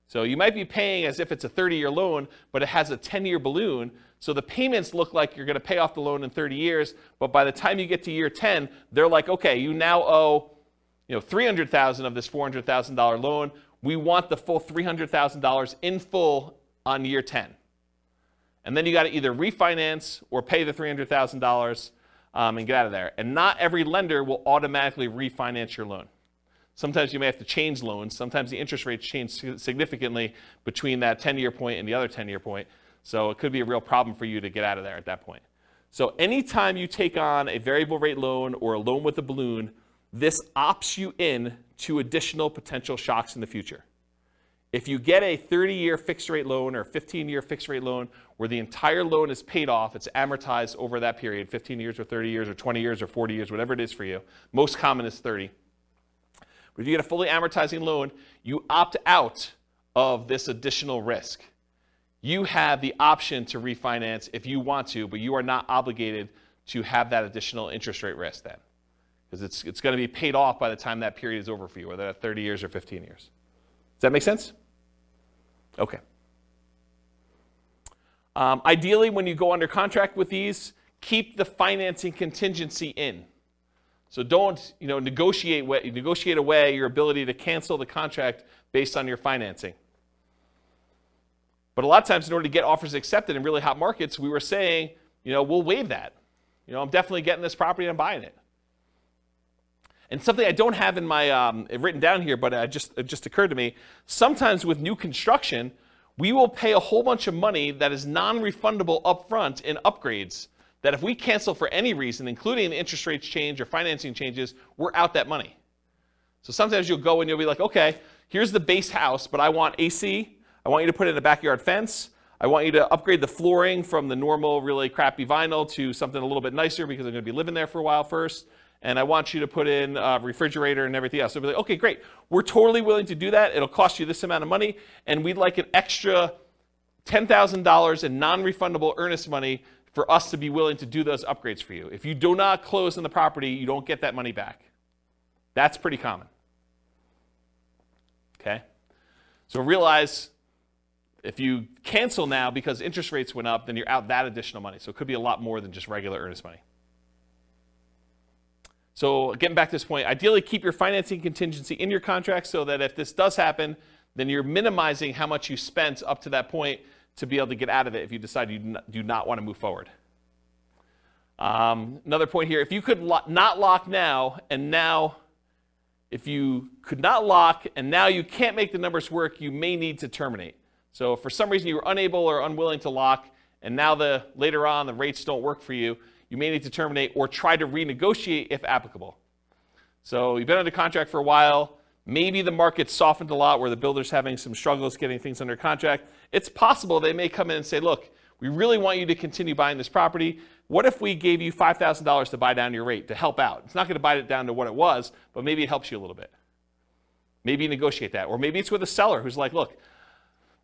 So you might be paying as if it's a 30 year loan, but it has a 10 year balloon. So the payments look like you're going to pay off the loan in 30 years, but by the time you get to year 10, they're like, okay, you now owe you know, 300,000 of this $400,000 loan. We want the full $300,000 in full on year 10. And then you got to either refinance or pay the $300,000 um, and get out of there. And not every lender will automatically refinance your loan. Sometimes you may have to change loans. Sometimes the interest rates change significantly between that 10 year point and the other 10 year point. So it could be a real problem for you to get out of there at that point. So anytime you take on a variable rate loan or a loan with a balloon, this opts you in to additional potential shocks in the future. If you get a 30 year fixed rate loan or 15 year fixed rate loan where the entire loan is paid off, it's amortized over that period 15 years or 30 years or 20 years or 40 years, whatever it is for you. Most common is 30. But if you get a fully amortizing loan, you opt out of this additional risk. You have the option to refinance if you want to, but you are not obligated to have that additional interest rate risk then. Because it's, it's going to be paid off by the time that period is over for you, whether that's 30 years or 15 years. Does that make sense? Okay. Um, ideally, when you go under contract with these, keep the financing contingency in. So don't, you know, negotiate, negotiate away your ability to cancel the contract based on your financing. But a lot of times, in order to get offers accepted in really hot markets, we were saying, you know, we'll waive that. You know, I'm definitely getting this property and I'm buying it. And something I don't have in my um, written down here, but it just it just occurred to me. Sometimes with new construction, we will pay a whole bunch of money that is non-refundable upfront in upgrades. That if we cancel for any reason, including interest rates change or financing changes, we're out that money. So sometimes you'll go and you'll be like, okay, here's the base house, but I want AC. I want you to put in a backyard fence. I want you to upgrade the flooring from the normal, really crappy vinyl to something a little bit nicer because I'm going to be living there for a while first and I want you to put in a refrigerator and everything else. So be like, okay, great. We're totally willing to do that. It'll cost you this amount of money, and we'd like an extra $10,000 in non-refundable earnest money for us to be willing to do those upgrades for you. If you do not close on the property, you don't get that money back. That's pretty common. Okay? So realize if you cancel now because interest rates went up, then you're out that additional money. So it could be a lot more than just regular earnest money. So getting back to this point, ideally keep your financing contingency in your contract so that if this does happen, then you're minimizing how much you spent up to that point to be able to get out of it if you decide you do not want to move forward. Um, another point here, if you could lo- not lock now and now, if you could not lock and now you can't make the numbers work, you may need to terminate. So if for some reason you were unable or unwilling to lock and now the later on the rates don't work for you, you may need to terminate or try to renegotiate if applicable. So you've been under contract for a while. Maybe the market softened a lot where the builder's having some struggles getting things under contract. It's possible they may come in and say, look, we really want you to continue buying this property. What if we gave you $5,000 to buy down your rate to help out? It's not going to buy it down to what it was, but maybe it helps you a little bit. Maybe negotiate that. Or maybe it's with a seller who's like, look,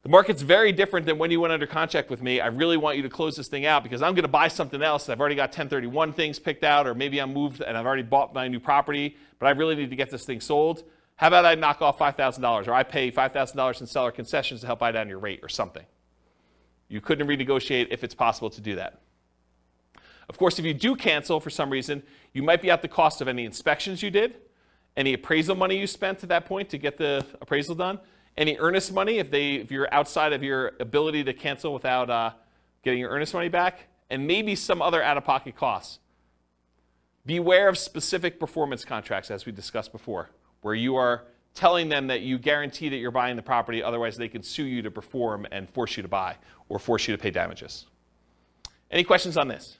the market's very different than when you went under contract with me. I really want you to close this thing out because I'm going to buy something else. I've already got 1031 things picked out, or maybe I'm moved and I've already bought my new property, but I really need to get this thing sold. How about I knock off $5,000 or I pay $5,000 in seller concessions to help buy down your rate or something? You couldn't renegotiate if it's possible to do that. Of course, if you do cancel for some reason, you might be at the cost of any inspections you did, any appraisal money you spent to that point to get the appraisal done, any earnest money if they if you're outside of your ability to cancel without uh, getting your earnest money back, and maybe some other out-of-pocket costs. Beware of specific performance contracts, as we discussed before, where you are telling them that you guarantee that you're buying the property, otherwise they can sue you to perform and force you to buy or force you to pay damages. Any questions on this?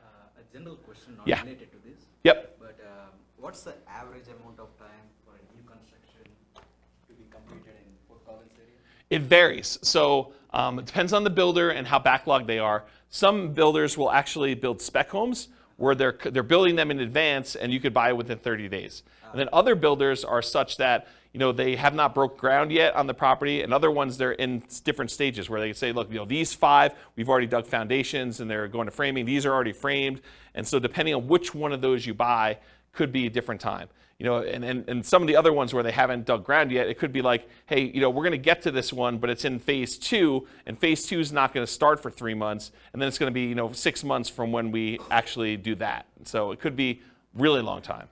Uh, a general question not Yeah. related to this. Yep. But um, what's the average amount of time for a new construction to be completed in Fort Collins area? It varies. So um, it depends on the builder and how backlogged they are. Some builders will actually build spec homes where they're, they're building them in advance and you could buy it within 30 days. And then other builders are such that you know they have not broke ground yet on the property, and other ones they're in different stages where they say, look, you know these five we've already dug foundations and they're going to framing. These are already framed, and so depending on which one of those you buy could be a different time. You know, and, and, and some of the other ones where they haven't dug ground yet, it could be like, hey, you know, we're going to get to this one, but it's in phase two, and phase two is not going to start for three months, and then it's going to be, you know, six months from when we actually do that. So it could be really long time.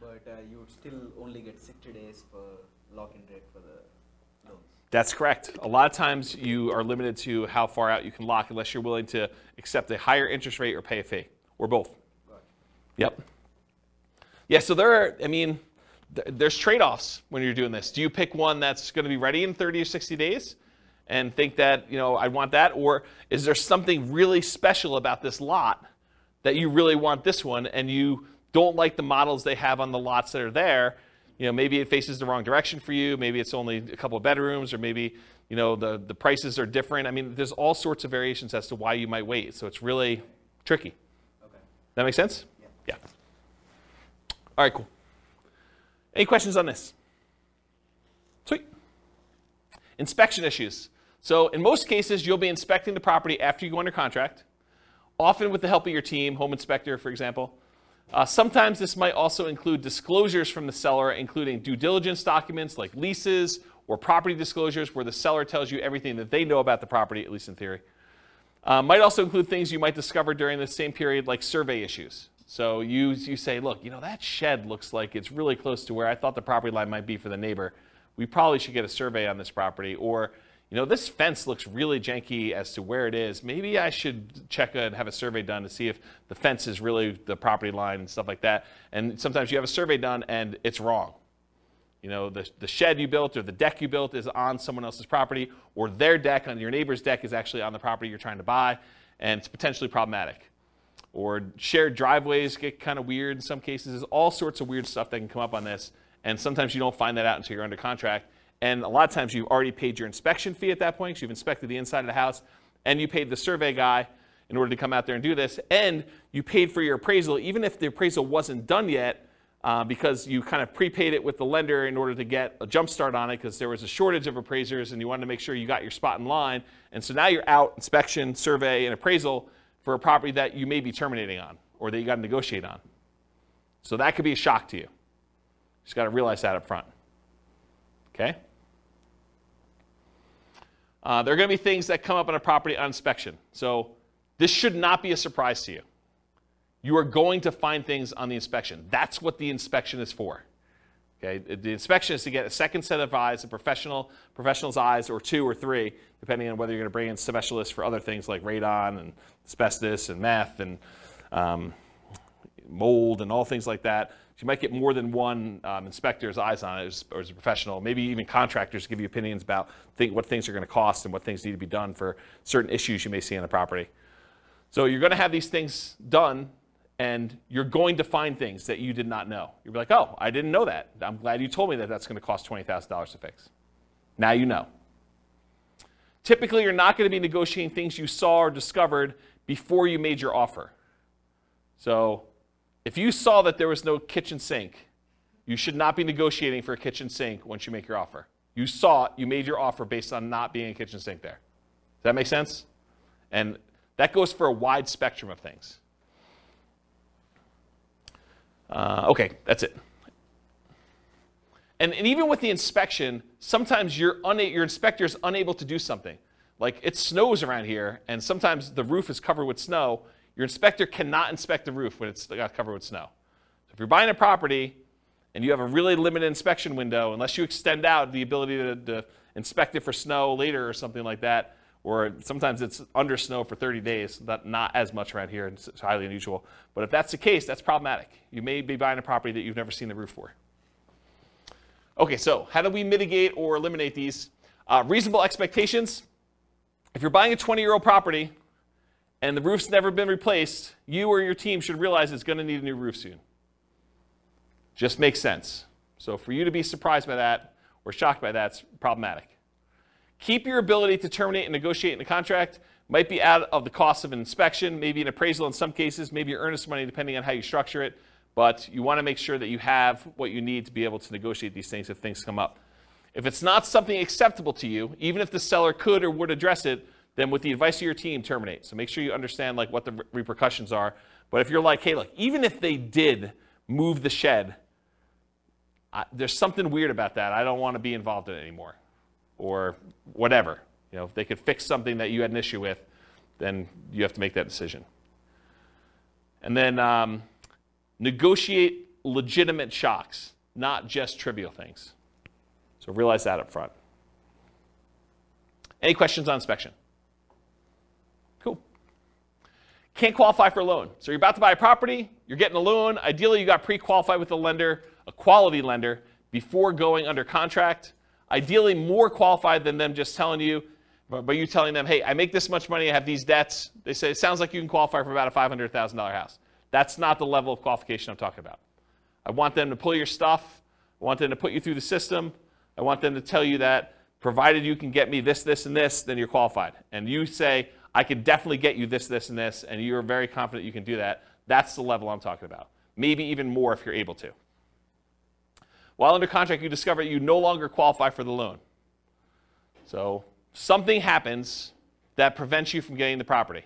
Right, but uh, you would still only get 60 days for lock-in rate for the loans. That's correct. A lot of times you are limited to how far out you can lock unless you're willing to accept a higher interest rate or pay a fee, or both. Yep. Yeah, so there are, I mean, th- there's trade offs when you're doing this. Do you pick one that's going to be ready in 30 or 60 days and think that, you know, I want that? Or is there something really special about this lot that you really want this one and you don't like the models they have on the lots that are there? You know, maybe it faces the wrong direction for you. Maybe it's only a couple of bedrooms, or maybe, you know, the, the prices are different. I mean, there's all sorts of variations as to why you might wait. So it's really tricky. Okay. That make sense? All right, cool. Any questions on this? Sweet. Inspection issues. So, in most cases, you'll be inspecting the property after you go under contract, often with the help of your team, home inspector, for example. Uh, sometimes this might also include disclosures from the seller, including due diligence documents like leases or property disclosures, where the seller tells you everything that they know about the property, at least in theory. Uh, might also include things you might discover during the same period, like survey issues. So you, you say, look, you know, that shed looks like it's really close to where I thought the property line might be for the neighbor. We probably should get a survey on this property. Or, you know, this fence looks really janky as to where it is. Maybe I should check and have a survey done to see if the fence is really the property line and stuff like that. And sometimes you have a survey done and it's wrong. You know, the, the shed you built or the deck you built is on someone else's property, or their deck on your neighbor's deck is actually on the property you're trying to buy, and it's potentially problematic. Or shared driveways get kind of weird in some cases. There's all sorts of weird stuff that can come up on this, and sometimes you don't find that out until you're under contract. And a lot of times you've already paid your inspection fee at that point, because you've inspected the inside of the house, and you paid the survey guy in order to come out there and do this, and you paid for your appraisal, even if the appraisal wasn't done yet, uh, because you kind of prepaid it with the lender in order to get a jump start on it because there was a shortage of appraisers and you wanted to make sure you got your spot in line. And so now you're out inspection, survey, and appraisal for a property that you may be terminating on or that you got to negotiate on. So that could be a shock to you. You just got to realize that up front. Okay? Uh, there are going to be things that come up on a property on inspection. So this should not be a surprise to you. You are going to find things on the inspection. That's what the inspection is for. Okay, the inspection is to get a second set of eyes, a professional professional's eyes, or two or three, depending on whether you're going to bring in specialists for other things like radon and asbestos and meth and um, mold and all things like that. You might get more than one um, inspector's eyes on it or as a professional. Maybe even contractors give you opinions about think, what things are going to cost and what things need to be done for certain issues you may see on the property. So you're going to have these things done and you're going to find things that you did not know. You'll be like, oh, I didn't know that. I'm glad you told me that that's going to cost $20,000 to fix. Now you know. Typically, you're not going to be negotiating things you saw or discovered before you made your offer. So, if you saw that there was no kitchen sink, you should not be negotiating for a kitchen sink once you make your offer. You saw it, you made your offer based on not being a kitchen sink there. Does that make sense? And that goes for a wide spectrum of things. Uh, okay, that's it. And, and even with the inspection, sometimes your, una- your inspector is unable to do something. Like it snows around here, and sometimes the roof is covered with snow. Your inspector cannot inspect the roof when it's got covered with snow. So if you're buying a property and you have a really limited inspection window, unless you extend out the ability to, to inspect it for snow later or something like that, or sometimes it's under snow for 30 days, that not as much around here, it's highly unusual. But if that's the case, that's problematic. You may be buying a property that you've never seen the roof for. Okay, so how do we mitigate or eliminate these? Uh, reasonable expectations. If you're buying a 20 year old property and the roof's never been replaced, you or your team should realize it's going to need a new roof soon. Just makes sense. So for you to be surprised by that or shocked by that's problematic. Keep your ability to terminate and negotiate in a contract. Might be out of the cost of an inspection, maybe an appraisal in some cases, maybe your earnest money, depending on how you structure it. But you want to make sure that you have what you need to be able to negotiate these things if things come up. If it's not something acceptable to you, even if the seller could or would address it, then with the advice of your team, terminate. So make sure you understand like what the repercussions are. But if you're like, hey, look, even if they did move the shed. I, there's something weird about that. I don't want to be involved in it anymore, or whatever. You know, if they could fix something that you had an issue with, then you have to make that decision. And then um, negotiate legitimate shocks, not just trivial things. So realize that up front. Any questions on inspection? Cool. Can't qualify for a loan. So you're about to buy a property, you're getting a loan. Ideally, you got pre qualified with a lender, a quality lender, before going under contract. Ideally, more qualified than them just telling you, but you telling them, hey, I make this much money, I have these debts. They say, it sounds like you can qualify for about a $500,000 house. That's not the level of qualification I'm talking about. I want them to pull your stuff. I want them to put you through the system. I want them to tell you that provided you can get me this, this, and this, then you're qualified. And you say, I can definitely get you this, this, and this, and you're very confident you can do that. That's the level I'm talking about. Maybe even more if you're able to. While under contract, you discover you no longer qualify for the loan. So something happens that prevents you from getting the property.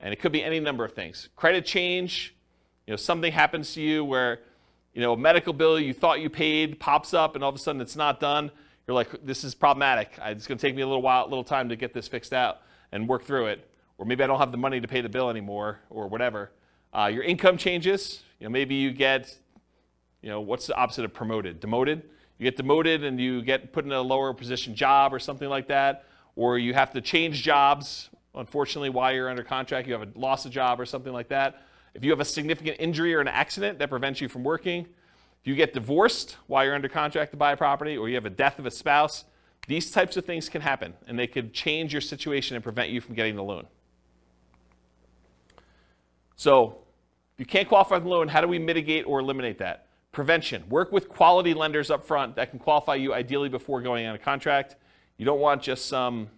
And it could be any number of things. Credit change, you know, something happens to you where, you know, a medical bill you thought you paid pops up and all of a sudden it's not done. You're like, this is problematic. It's going to take me a little while, a little time to get this fixed out and work through it. Or maybe I don't have the money to pay the bill anymore or whatever. Uh, your income changes. You know, maybe you get, you know, what's the opposite of promoted? Demoted. You get demoted and you get put in a lower position job or something like that. Or you have to change jobs Unfortunately, while you're under contract, you have a loss of job or something like that. If you have a significant injury or an accident that prevents you from working, if you get divorced while you're under contract to buy a property, or you have a death of a spouse, these types of things can happen, and they could change your situation and prevent you from getting the loan. So, if you can't qualify for the loan, how do we mitigate or eliminate that? Prevention. Work with quality lenders up front that can qualify you ideally before going on a contract. You don't want just some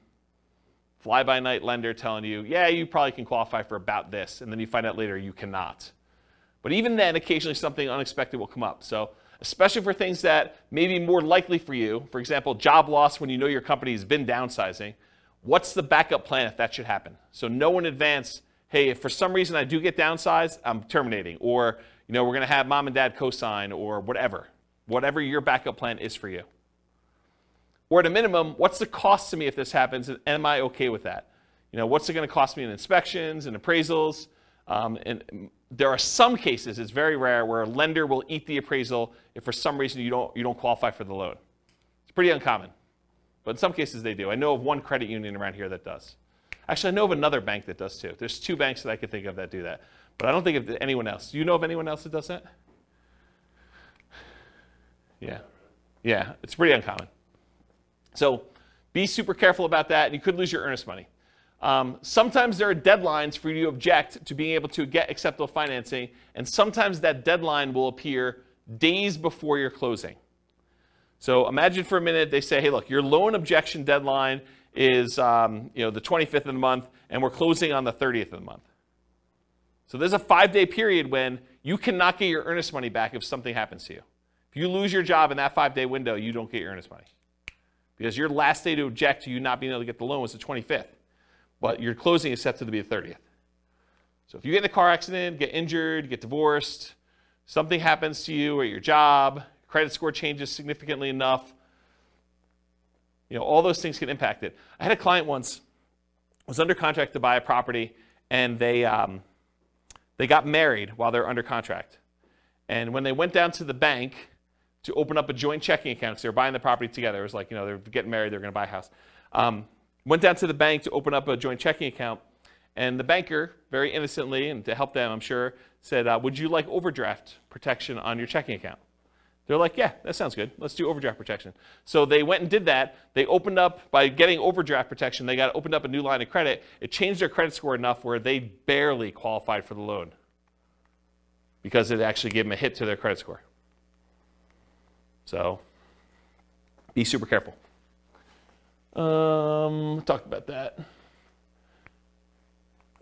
fly by night lender telling you, yeah, you probably can qualify for about this, and then you find out later you cannot. But even then, occasionally something unexpected will come up. So, especially for things that may be more likely for you, for example, job loss when you know your company has been downsizing, what's the backup plan if that should happen? So, know in advance, hey, if for some reason I do get downsized, I'm terminating, or you know, we're going to have mom and dad co-sign, or whatever, whatever your backup plan is for you. Or at a minimum, what's the cost to me if this happens? And am I okay with that? You know, what's it going to cost me in inspections and appraisals? Um, and there are some cases, it's very rare, where a lender will eat the appraisal if for some reason you don't, you don't qualify for the loan. It's pretty uncommon. But in some cases they do. I know of one credit union around here that does. Actually, I know of another bank that does too. There's two banks that I could think of that do that. But I don't think of anyone else. Do you know of anyone else that does that? Yeah. Yeah, it's pretty uncommon. So be super careful about that, and you could lose your earnest money. Um, sometimes there are deadlines for you to object to being able to get acceptable financing, and sometimes that deadline will appear days before your closing. So imagine for a minute they say, hey, look, your loan objection deadline is um, you know, the 25th of the month, and we're closing on the 30th of the month. So there's a five day period when you cannot get your earnest money back if something happens to you. If you lose your job in that five day window, you don't get your earnest money because your last day to object to you not being able to get the loan was the 25th, but your closing is set to be the 30th. So if you get in a car accident, get injured, get divorced, something happens to you or your job, credit score changes significantly enough, you know, all those things can impact it. I had a client once was under contract to buy a property, and they um, they got married while they're under contract. And when they went down to the bank to open up a joint checking account because they were buying the property together. It was like, you know, they're getting married, they're going to buy a house. Um, went down to the bank to open up a joint checking account, and the banker, very innocently, and to help them, I'm sure, said, uh, Would you like overdraft protection on your checking account? They're like, Yeah, that sounds good. Let's do overdraft protection. So they went and did that. They opened up, by getting overdraft protection, they got opened up a new line of credit. It changed their credit score enough where they barely qualified for the loan because it actually gave them a hit to their credit score. So be super careful. Um, about that.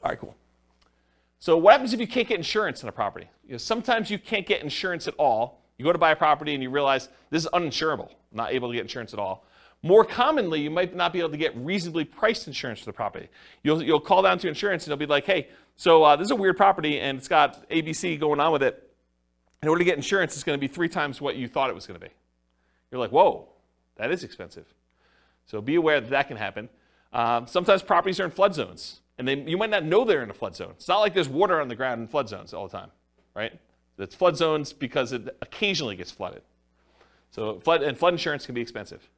All right, cool. So what happens if you can't get insurance on a property? You know, sometimes you can't get insurance at all. You go to buy a property and you realize this is uninsurable, I'm not able to get insurance at all. More commonly, you might not be able to get reasonably priced insurance for the property. You'll, you'll call down to insurance and they'll be like, hey, so uh, this is a weird property and it's got ABC going on with it in order to get insurance, it's going to be three times what you thought it was going to be. You're like, whoa, that is expensive. So be aware that that can happen. Um, sometimes properties are in flood zones, and they, you might not know they're in a flood zone. It's not like there's water on the ground in flood zones all the time, right? It's flood zones because it occasionally gets flooded. So flood and flood insurance can be expensive.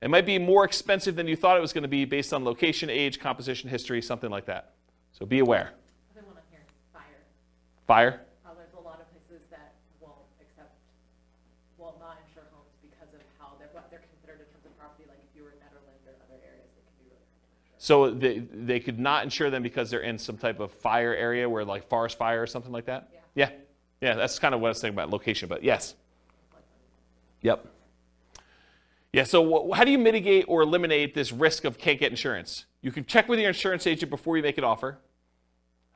It might be more expensive than you thought it was going to be based on location, age, composition, history, something like that. So be aware. Other one on here, fire. Fire. Uh, there's a lot of places that won't accept, will not insure homes because of how they're, what they're considered in terms of property, like if you were in Netherlands or other areas, it can be really hard to insure. So they, they could not insure them because they're in some type of fire area where like forest fire or something like that? Yeah. Yeah. Yeah, that's kind of what I was saying about location, but yes. Yep. Yeah, so wh- how do you mitigate or eliminate this risk of can't get insurance? You can check with your insurance agent before you make an offer.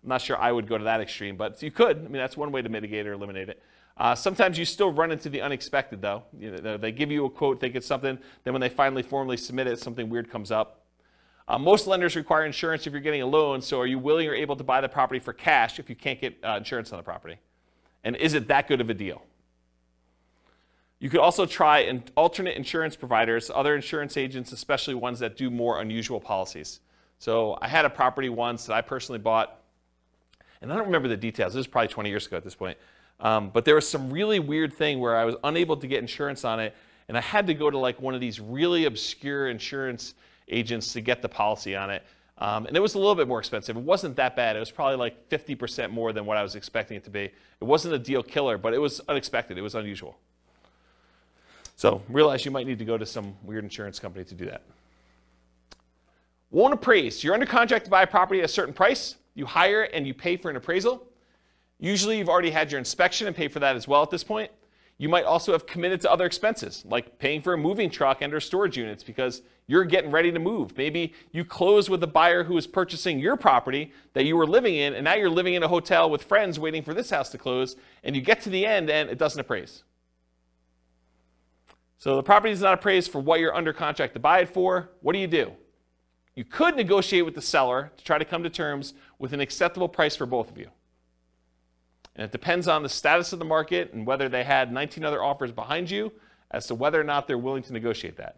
I'm not sure I would go to that extreme, but you could. I mean, that's one way to mitigate or eliminate it. Uh, sometimes you still run into the unexpected, though. You know, they give you a quote, they get something, then when they finally formally submit it, something weird comes up. Uh, most lenders require insurance if you're getting a loan, so are you willing or able to buy the property for cash if you can't get uh, insurance on the property? And is it that good of a deal? You could also try an alternate insurance providers, other insurance agents, especially ones that do more unusual policies. So I had a property once that I personally bought, and I don't remember the details. This is probably 20 years ago at this point. Um, but there was some really weird thing where I was unable to get insurance on it, and I had to go to like one of these really obscure insurance agents to get the policy on it. Um, and it was a little bit more expensive. It wasn't that bad. It was probably like 50% more than what I was expecting it to be. It wasn't a deal killer, but it was unexpected. It was unusual. So realize you might need to go to some weird insurance company to do that. Won't appraise. You're under contract to buy a property at a certain price. You hire and you pay for an appraisal. Usually you've already had your inspection and pay for that as well at this point. You might also have committed to other expenses, like paying for a moving truck and or storage units because you're getting ready to move. Maybe you close with a buyer who is purchasing your property that you were living in, and now you're living in a hotel with friends waiting for this house to close, and you get to the end and it doesn't appraise. So the property is not appraised for what you're under contract to buy it for. What do you do? You could negotiate with the seller to try to come to terms with an acceptable price for both of you. And it depends on the status of the market and whether they had 19 other offers behind you as to whether or not they're willing to negotiate that.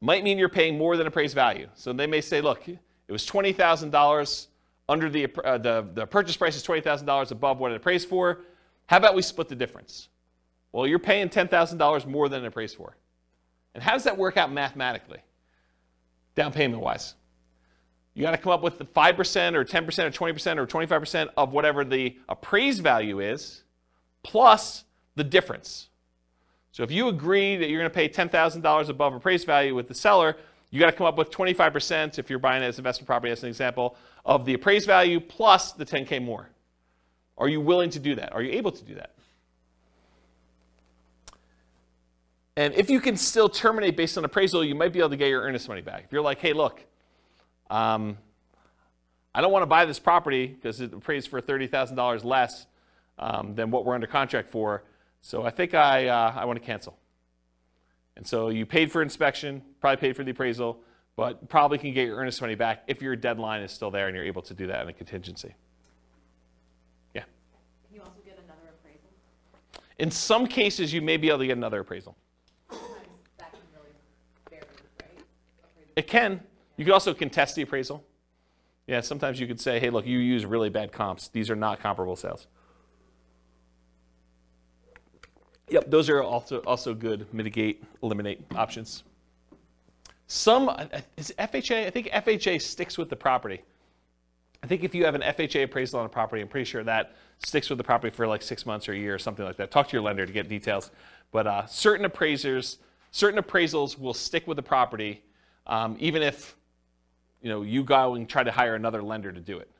Might mean you're paying more than appraised value. So they may say, look, it was $20,000 under the, uh, the, the purchase price is $20,000 above what it appraised for. How about we split the difference? Well, you're paying $10,000 more than it appraised for. And how does that work out mathematically, down payment wise? You got to come up with the 5% or 10% or 20% or 25% of whatever the appraised value is, plus the difference. So if you agree that you're going to pay $10,000 above appraised value with the seller, you got to come up with 25% if you're buying it as investment property, as an example, of the appraised value plus the 10K more. Are you willing to do that? Are you able to do that? And if you can still terminate based on appraisal, you might be able to get your earnest money back. If you're like, hey, look, um, I don't want to buy this property because it appraised for $30,000 less um, than what we're under contract for, so I think I, uh, I want to cancel. And so you paid for inspection, probably paid for the appraisal, but probably can get your earnest money back if your deadline is still there and you're able to do that in a contingency. Yeah. Can you also get another appraisal? In some cases, you may be able to get another appraisal. Sometimes that can really vary, right? Appraisal. It can. You could also contest the appraisal. Yeah, sometimes you could say, hey, look, you use really bad comps. These are not comparable sales. Yep, those are also, also good mitigate, eliminate options. Some, is FHA, I think FHA sticks with the property. I think if you have an FHA appraisal on a property, I'm pretty sure that sticks with the property for like six months or a year or something like that. Talk to your lender to get details. But uh, certain appraisers, certain appraisals will stick with the property, um, even if you know you go and try to hire another lender to do it.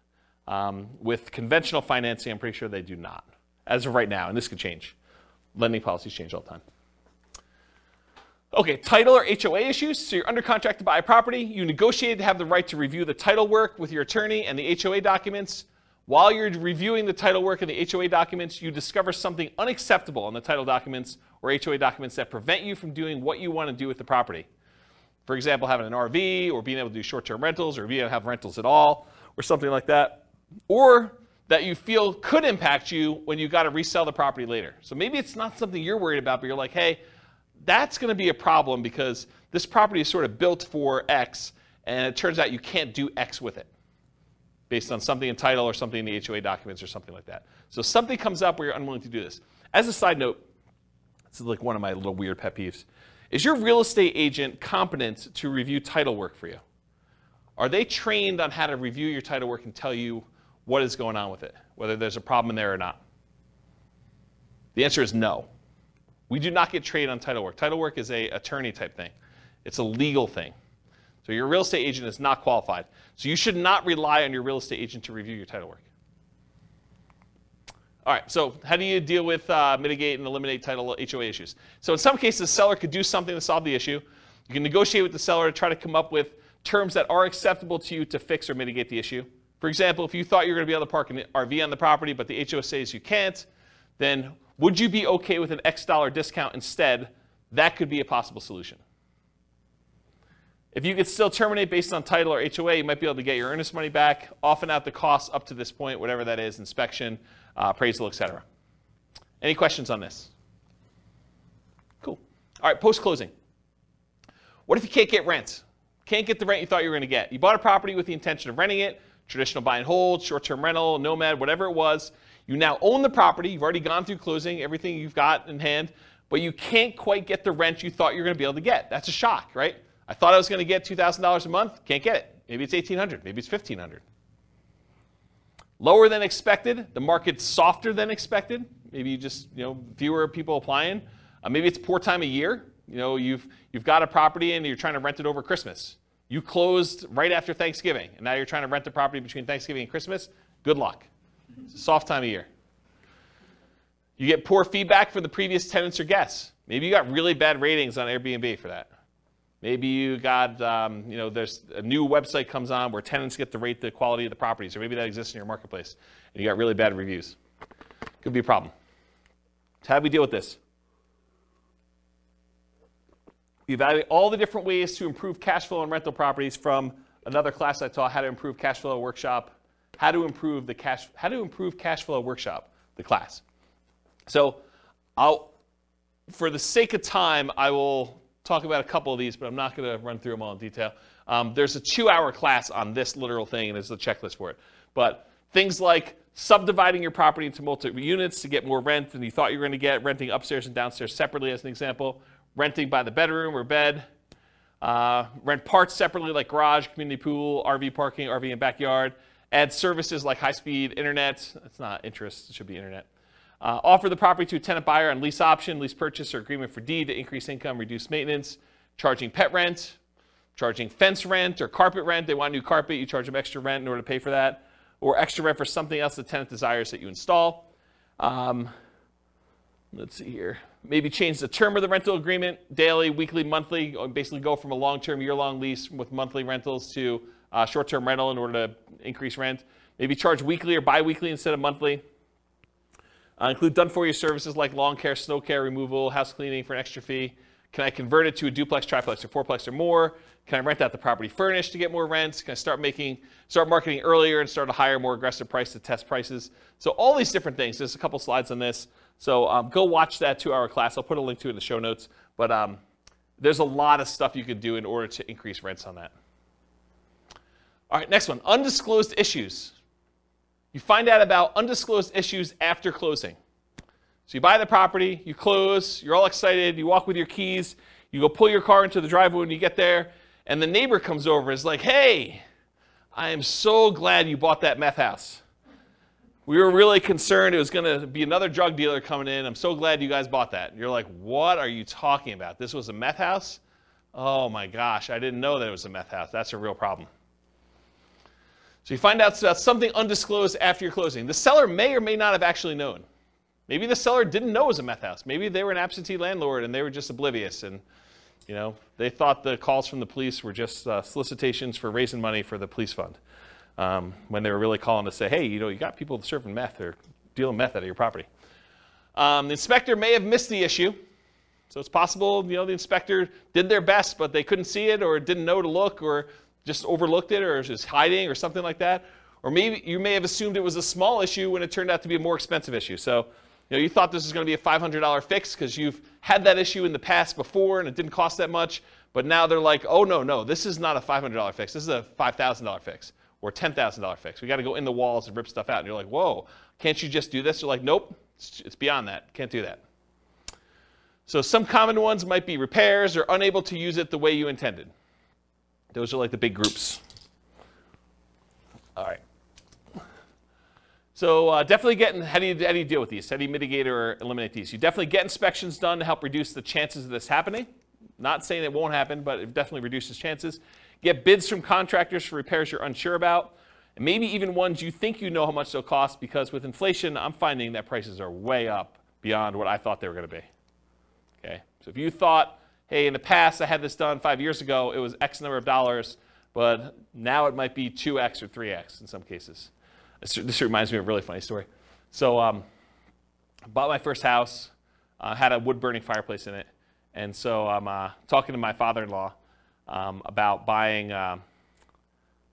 Um, with conventional financing, I'm pretty sure they do not, as of right now, and this could change. Lending policies change all the time. Okay, title or HOA issues. So you're under contract to buy a property. You negotiated to have the right to review the title work with your attorney and the HOA documents. While you're reviewing the title work and the HOA documents, you discover something unacceptable in the title documents or HOA documents that prevent you from doing what you want to do with the property. For example, having an RV or being able to do short term rentals or being able to have rentals at all or something like that. Or that you feel could impact you when you got to resell the property later. So maybe it's not something you're worried about, but you're like, hey, that's going to be a problem because this property is sort of built for X, and it turns out you can't do X with it based on something in title or something in the HOA documents or something like that. So something comes up where you're unwilling to do this. As a side note, this is like one of my little weird pet peeves. Is your real estate agent competent to review title work for you? Are they trained on how to review your title work and tell you what is going on with it, whether there's a problem in there or not? The answer is no. We do not get trained on title work. Title work is a attorney type thing. It's a legal thing. So your real estate agent is not qualified. So you should not rely on your real estate agent to review your title work. All right, so how do you deal with, uh, mitigate, and eliminate title HOA issues? So in some cases, the seller could do something to solve the issue. You can negotiate with the seller to try to come up with terms that are acceptable to you to fix or mitigate the issue. For example, if you thought you were going to be able to park an RV on the property, but the HOA says you can't, then would you be okay with an X dollar discount instead? That could be a possible solution. If you could still terminate based on title or HOA, you might be able to get your earnest money back, often out the costs up to this point, whatever that is, inspection, Uh, appraisal, etc. Any questions on this? Cool. All right, post closing. What if you can't get rent? Can't get the rent you thought you were going to get? You bought a property with the intention of renting it, traditional buy and hold, short term rental, nomad, whatever it was. You now own the property. You've already gone through closing, everything you've got in hand, but you can't quite get the rent you thought you were going to be able to get. That's a shock, right? I thought I was going to get $2,000 a month. Can't get it. Maybe it's 1800 Maybe it's 1500 Lower than expected. The market's softer than expected. Maybe you just, you know, fewer people applying. Uh, maybe it's poor time of year. You know, you've, you've got a property and you're trying to rent it over Christmas. You closed right after Thanksgiving, and now you're trying to rent the property between Thanksgiving and Christmas. Good luck. It's a soft time of year. You get poor feedback from the previous tenants or guests. Maybe you got really bad ratings on Airbnb for that. Maybe you got, um, you know, there's a new website comes on where tenants get to rate the quality of the properties, or maybe that exists in your marketplace, and you got really bad reviews. Could be a problem. So how do we deal with this? We evaluate all the different ways to improve cash flow on rental properties from another class I taught, how to improve cash flow workshop, how to improve the cash, how to improve cash flow workshop, the class. So I'll, for the sake of time, I will talk about a couple of these, but I'm not going to run through them all in detail. Um, there's a two hour class on this literal thing, and there's a checklist for it. But things like subdividing your property into multiple units to get more rent than you thought you were going to get, renting upstairs and downstairs separately, as an example, renting by the bedroom or bed, uh, rent parts separately, like garage, community pool, RV parking, RV and backyard, add services like high speed internet. That's not interest, it should be internet. Uh, offer the property to a tenant buyer on lease option, lease purchase, or agreement for deed to increase income, reduce maintenance, charging pet rent, charging fence rent or carpet rent. They want new carpet, you charge them extra rent in order to pay for that, or extra rent for something else the tenant desires that you install. Um, let's see here. Maybe change the term of the rental agreement, daily, weekly, monthly, basically go from a long term, year long lease with monthly rentals to uh, short term rental in order to increase rent. Maybe charge weekly or bi weekly instead of monthly. Uh, include done for you services like lawn care, snow care removal, house cleaning for an extra fee. Can I convert it to a duplex, triplex, or fourplex or more? Can I rent out the property furnished to get more rents? Can I start making, start marketing earlier and start a higher, more aggressive price to test prices? So all these different things. There's a couple slides on this. So um, go watch that two-hour class. I'll put a link to it in the show notes. But um, there's a lot of stuff you could do in order to increase rents on that. All right, next one, undisclosed issues. You find out about undisclosed issues after closing. So you buy the property, you close, you're all excited, you walk with your keys, you go pull your car into the driveway when you get there, and the neighbor comes over and is like, hey, I am so glad you bought that meth house. We were really concerned it was going to be another drug dealer coming in. I'm so glad you guys bought that. And you're like, what are you talking about? This was a meth house? Oh my gosh, I didn't know that it was a meth house. That's a real problem. So you find out about something undisclosed after your closing. The seller may or may not have actually known. Maybe the seller didn't know it was a meth house. Maybe they were an absentee landlord and they were just oblivious and you know they thought the calls from the police were just uh, solicitations for raising money for the police fund um, when they were really calling to say, hey, you know, you got people serving meth or dealing meth out of your property. Um, the inspector may have missed the issue. So it's possible, you know, the inspector did their best, but they couldn't see it or didn't know to look or just overlooked it or was just hiding or something like that. Or maybe you may have assumed it was a small issue when it turned out to be a more expensive issue. So, you know, you thought this was going to be a $500 fix because you've had that issue in the past before and it didn't cost that much. But now they're like, oh, no, no, this is not a $500 fix. This is a $5,000 fix or $10,000 fix. We got to go in the walls and rip stuff out. And you're like, whoa, can't you just do this? You're like, nope, it's beyond that. Can't do that. So some common ones might be repairs or unable to use it the way you intended. Those are like the big groups. All right. So uh, definitely getting, how do, you, how do you deal with these? How do you mitigate or eliminate these? You definitely get inspections done to help reduce the chances of this happening. Not saying it won't happen, but it definitely reduces chances. Get bids from contractors for repairs you're unsure about. And maybe even ones you think you know how much they'll cost because with inflation, I'm finding that prices are way up beyond what I thought they were going to be. Okay, so if you thought, hey, in the past I had this done five years ago, it was X number of dollars, but now it might be 2X or 3X in some cases. This, reminds me of a really funny story. So, um, bought my first house, uh, had a wood burning fireplace in it, and so I'm uh, talking to my father in law um, about buying. Uh,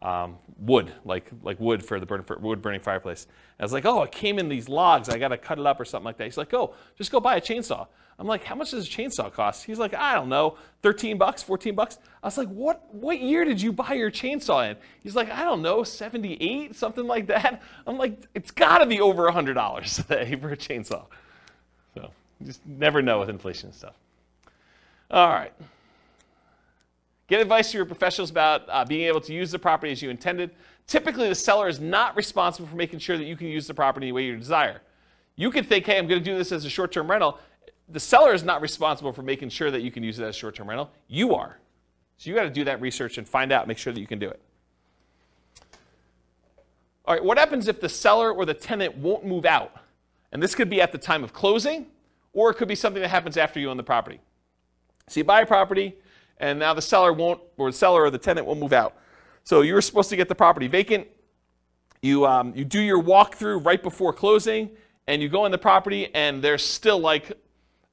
um, wood, like like wood for the burn, for wood burning fireplace. And I was like, oh, it came in these logs. I got to cut it up or something like that. He's like, oh, just go buy a chainsaw. I'm like, how much does a chainsaw cost? He's like, I don't know, 13 bucks, 14 bucks. I was like, what what year did you buy your chainsaw in? He's like, I don't know, 78, something like that. I'm like, it's got to be over $100 [laughs] today for a chainsaw. So you just never know with inflation and stuff. All right. Get advice from your professionals about uh, being able to use the property as you intended. Typically, the seller is not responsible for making sure that you can use the property the way you desire. You could think, hey, I'm going to do this as a short term rental the seller is not responsible for making sure that you can use it as a short-term rental. You are. So you got to do that research and find out, make sure that you can do it. All right, what happens if the seller or the tenant won't move out? And this could be at the time of closing, or it could be something that happens after you own the property. So you buy a property, and now the seller won't, or the seller or the tenant won't move out. So you were supposed to get the property vacant. You, um, you do your walkthrough right before closing, and you go in the property, and there's still like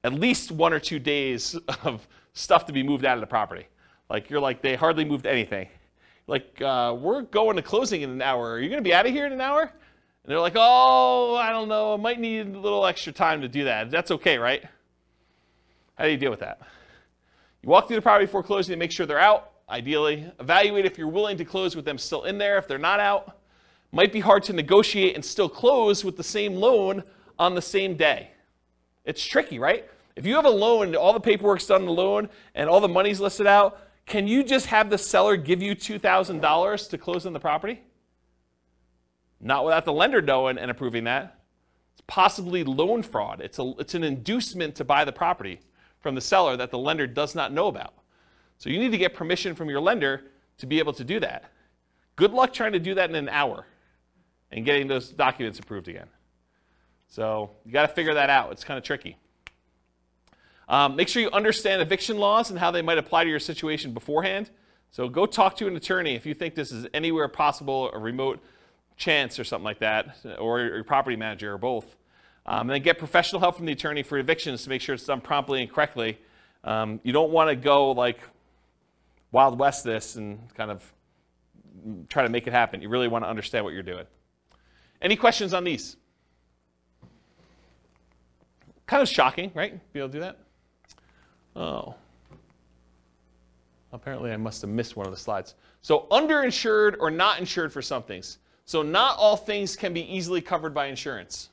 at least one or two days [laughs] of stuff to be moved out of the property. Like you're like, they hardly moved anything. Like, uh, we're going to closing in an hour. Are you going to be out of here in an hour? And they're like, oh, I don't know. I might need a little extra time to do that. That's okay, right? How do you deal with that? You walk through the property before closing to make sure they're out, ideally. Evaluate if you're willing to close with them still in there. If they're not out, might be hard to negotiate and still close with the same loan on the same day. It's tricky, right? If you have a loan, all the paperwork's done on the loan, and all the money's listed out, can you just have the seller give you $2,000 to close on the property? Not without the lender knowing and approving that. It's possibly loan fraud. It's, a, it's an inducement to buy the property from the seller that the lender does not know about. So you need to get permission from your lender to be able to do that. Good luck trying to do that in an hour and getting those documents approved again. So you got to figure that out. It's kind of tricky. Um, make sure you understand eviction laws and how they might apply to your situation beforehand. So go talk to an attorney if you think this is anywhere possible, a remote chance or something like that, or your property manager or both. Um, and then get professional help from the attorney for evictions to make sure it's done promptly and correctly. Um, you don't want to go like Wild West this and kind of try to make it happen. You really want to understand what you're doing. Any questions on these? Kind of shocking, right? Be able to do that? Oh. Apparently, I must have missed one of the slides. So, underinsured or not insured for some things. So, not all things can be easily covered by insurance.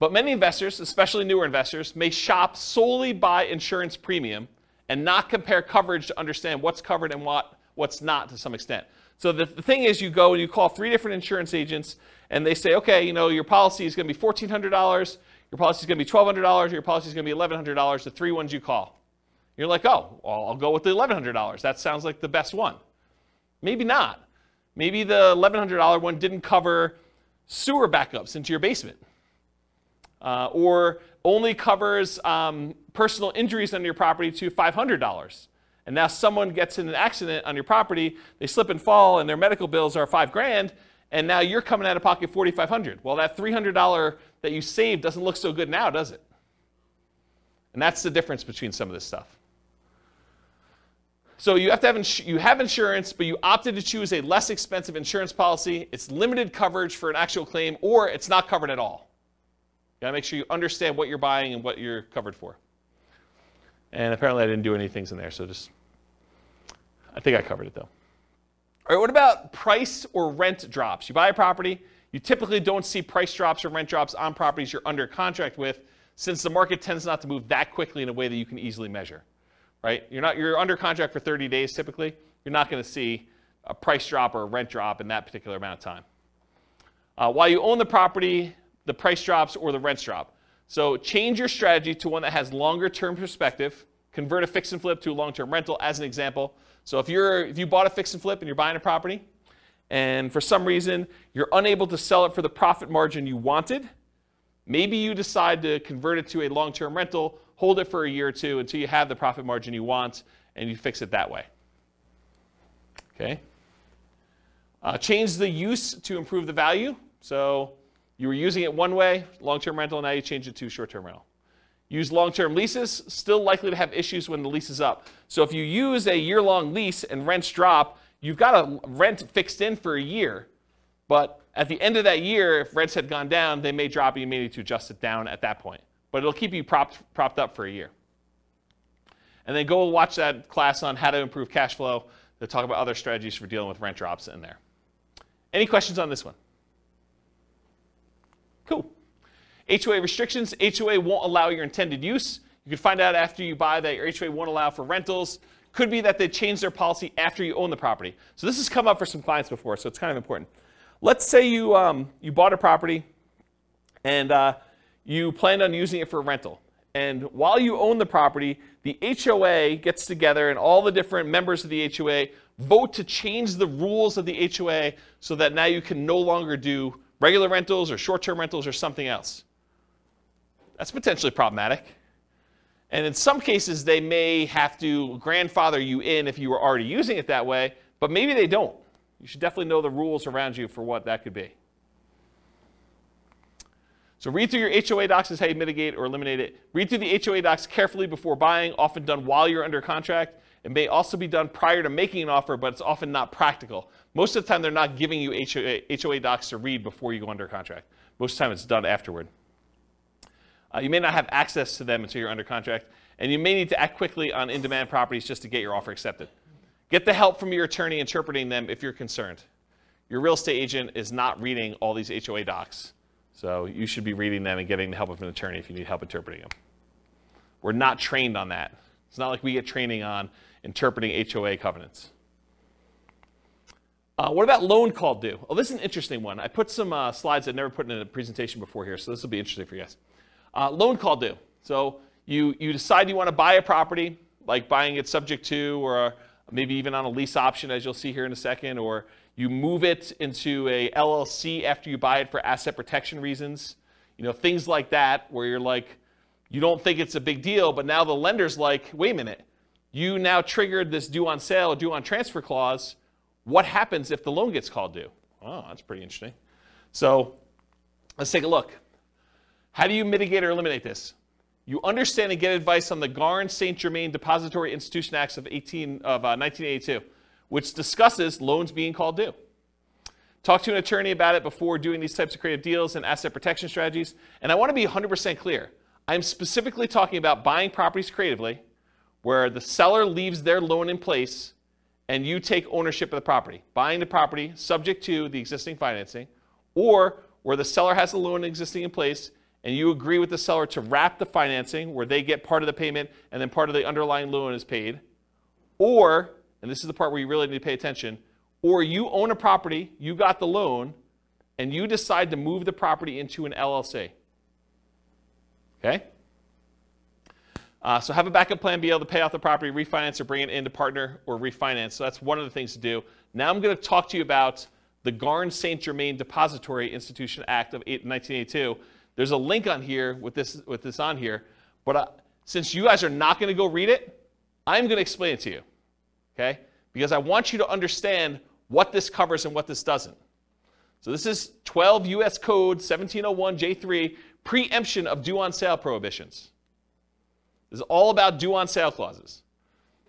But many investors, especially newer investors, may shop solely by insurance premium and not compare coverage to understand what's covered and what, what's not to some extent. So the, the thing is, you go and you call three different insurance agents, and they say, okay, you know, your policy is going to be $1,400, your policy is going to be $1,200, your policy is going to be $1,100, the three ones you call. You're like, oh, well, I'll go with the $1,100. That sounds like the best one. Maybe not. Maybe the $1,100 one didn't cover sewer backups into your basement. Uh, or only covers um, personal injuries on your property to $500. And now someone gets in an accident on your property, they slip and fall, and their medical bills are five grand, and now you're coming out of pocket 4500 Well, that $300 that you saved doesn't look so good now, does it? And that's the difference between some of this stuff. So you have to have ins- you have insurance, but you opted to choose a less expensive insurance policy. It's limited coverage for an actual claim, or it's not covered at all. You gotta make sure you understand what you're buying and what you're covered for. And apparently, I didn't do any things in there, so just I think I covered it though. All right, what about price or rent drops? You buy a property, you typically don't see price drops or rent drops on properties you're under contract with, since the market tends not to move that quickly in a way that you can easily measure. Right? You're not you're under contract for 30 days typically. You're not to see a price drop or a rent drop in that particular amount of time. Uh, while you own the property, the price drops or the rents drop. So change your strategy to one that has longer term perspective. Convert a fix and flip to a long term rental as an example. So if you're if you bought a fix and flip and you're buying a property, and for some reason you're unable to sell it for the profit margin you wanted, maybe you decide to convert it to a long term rental, hold it for a year or two until you have the profit margin you want, and you fix it that way. Okay? Uh, change the use to improve the value. So you were using it one way, long term rental, now you change it to short term rental. Use long term leases, still likely to have issues when the lease is up. So if you use a year long lease and rents drop, you've got a rent fixed in for a year. But at the end of that year, if rents had gone down, they may drop and you may need to adjust it down at that point. But it'll keep you propped, propped up for a year. And then go watch that class on how to improve cash flow. They'll talk about other strategies for dealing with rent drops in there. Any questions on this one? Cool. HOA restrictions. HOA won't allow your intended use. You can find out after you buy that your HOA won't allow for rentals. Could be that they change their policy after you own the property. So this has come up for some clients before, so it's kind of important. Let's say you, um, you bought a property and uh, you planned on using it for rental. And while you own the property, the HOA gets together and all the different members of the HOA vote to change the rules of the HOA so that now you can no longer do regular rentals or short term rentals or something else. That's potentially problematic. And in some cases, they may have to grandfather you in if you were already using it that way, but maybe they don't. You should definitely know the rules around you for what that could be. So read through your HOA docs is how you mitigate or eliminate it. Read through the HOA docs carefully before buying, often done while you're under contract. It may also be done prior to making an offer, but it's often not practical. Most of the time, they're not giving you HOA, HOA docs to read before you go under contract. Most of the time, it's done afterward. Uh, you may not have access to them until you're under contract, and you may need to act quickly on in demand properties just to get your offer accepted. Get the help from your attorney interpreting them if you're concerned. Your real estate agent is not reading all these HOA docs, so you should be reading them and getting the help of an attorney if you need help interpreting them. We're not trained on that. It's not like we get training on interpreting HOA covenants. Uh, what about loan call due? Oh, this is an interesting one. I put some uh, slides I've never put in a presentation before here, so this will be interesting for you guys. Uh, loan call due. So you, you decide you want to buy a property, like buying it subject to, or maybe even on a lease option, as you'll see here in a second, or you move it into a LLC after you buy it for asset protection reasons. You know, things like that, where you're like, you don't think it's a big deal, but now the lender's like, wait a minute, you now triggered this due on sale, due on transfer clause. What happens if the loan gets called due? Oh, that's pretty interesting. So let's take a look. How do you mitigate or eliminate this? You understand and get advice on the Garn St. Germain Depository Institution Acts of, 18, of uh, 1982, which discusses loans being called due. Talk to an attorney about it before doing these types of creative deals and asset protection strategies. And I want to be 100% clear. I'm specifically talking about buying properties creatively where the seller leaves their loan in place and you take ownership of the property, buying the property subject to the existing financing, or where the seller has a loan existing in place and you agree with the seller to wrap the financing where they get part of the payment and then part of the underlying loan is paid, or, and this is the part where you really need to pay attention, or you own a property, you got the loan, and you decide to move the property into an LLC. Okay? Uh, so have a backup plan, be able to pay off the property, refinance, or bring it into partner or refinance. So that's one of the things to do. Now I'm going to talk to you about the Garn St. Germain Depository Institution Act of 1982. There's a link on here with this, with this on here, but uh, since you guys are not going to go read it, I'm going to explain it to you, okay? Because I want you to understand what this covers and what this doesn't. So this is 12 U.S. Code 1701 J3, preemption of due on sale prohibitions. This is all about due on sale clauses.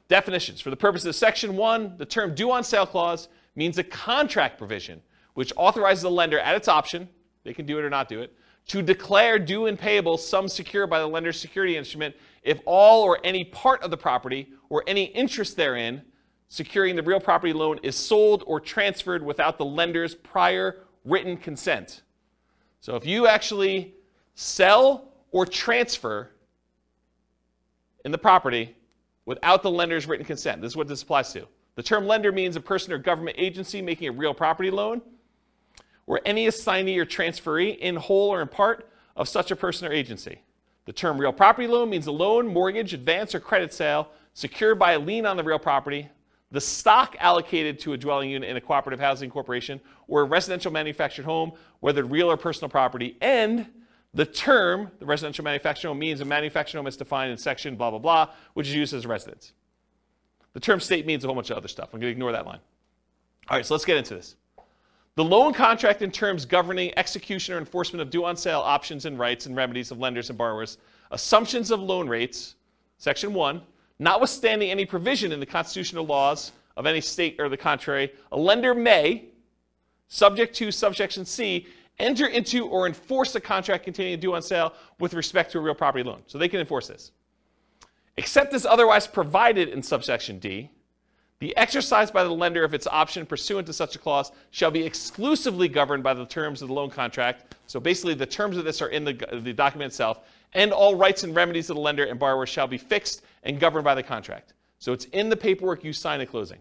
Definitions. For the purposes of Section 1, the term due on sale clause means a contract provision which authorizes the lender at its option, they can do it or not do it, to declare due and payable sums secured by the lender's security instrument if all or any part of the property or any interest therein securing the real property loan is sold or transferred without the lender's prior written consent. So if you actually sell or transfer in the property without the lender's written consent, this is what this applies to. The term lender means a person or government agency making a real property loan, or any assignee or transferee in whole or in part of such a person or agency. The term real property loan means a loan, mortgage, advance, or credit sale secured by a lien on the real property, the stock allocated to a dwelling unit in a cooperative housing corporation or a residential manufactured home, whether real or personal property, and the term, the residential manufactured home means a manufactured home is defined in section blah, blah, blah, which is used as a residence. The term state means a whole bunch of other stuff. I'm going to ignore that line. All right, so let's get into this. The loan contract and terms governing execution or enforcement of due on sale options and rights and remedies of lenders and borrowers, assumptions of loan rates, section 1, notwithstanding any provision in the constitutional laws of any state or the contrary, a lender may, subject to subsection C, enter into or enforce a contract containing a due on sale with respect to a real property loan. So they can enforce this. Except as otherwise provided in subsection D, the exercise by the lender of its option pursuant to such a clause shall be exclusively governed by the terms of the loan contract. So basically, the terms of this are in the, the document itself, and all rights and remedies of the lender and borrower shall be fixed and governed by the contract. So it's in the paperwork you sign at closing.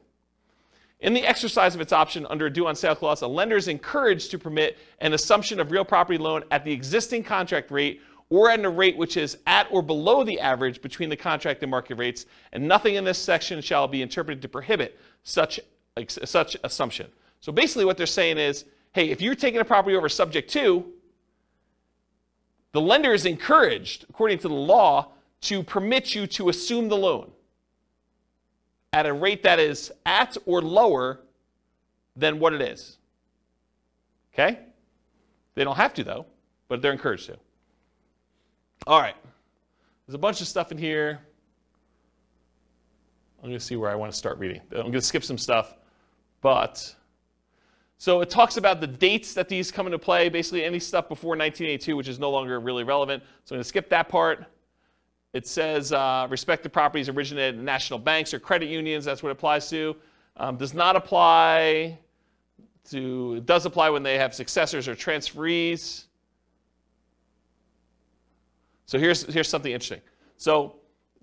In the exercise of its option under a due on sale clause, a lender is encouraged to permit an assumption of real property loan at the existing contract rate or at a rate which is at or below the average between the contract and market rates, and nothing in this section shall be interpreted to prohibit such, such assumption. So basically, what they're saying is hey, if you're taking a property over subject to, the lender is encouraged, according to the law, to permit you to assume the loan at a rate that is at or lower than what it is. Okay? They don't have to, though, but they're encouraged to. All right. There's a bunch of stuff in here. I'm going to see where I want to start reading. I'm going to skip some stuff, but so it talks about the dates that these come into play, basically any stuff before 1982, which is no longer really relevant. So I'm going to skip that part. It says uh, respective properties originated in national banks or credit unions. That's what it applies to. Um, does not apply to, it does apply when they have successors or transferees. So here's, here's something interesting. So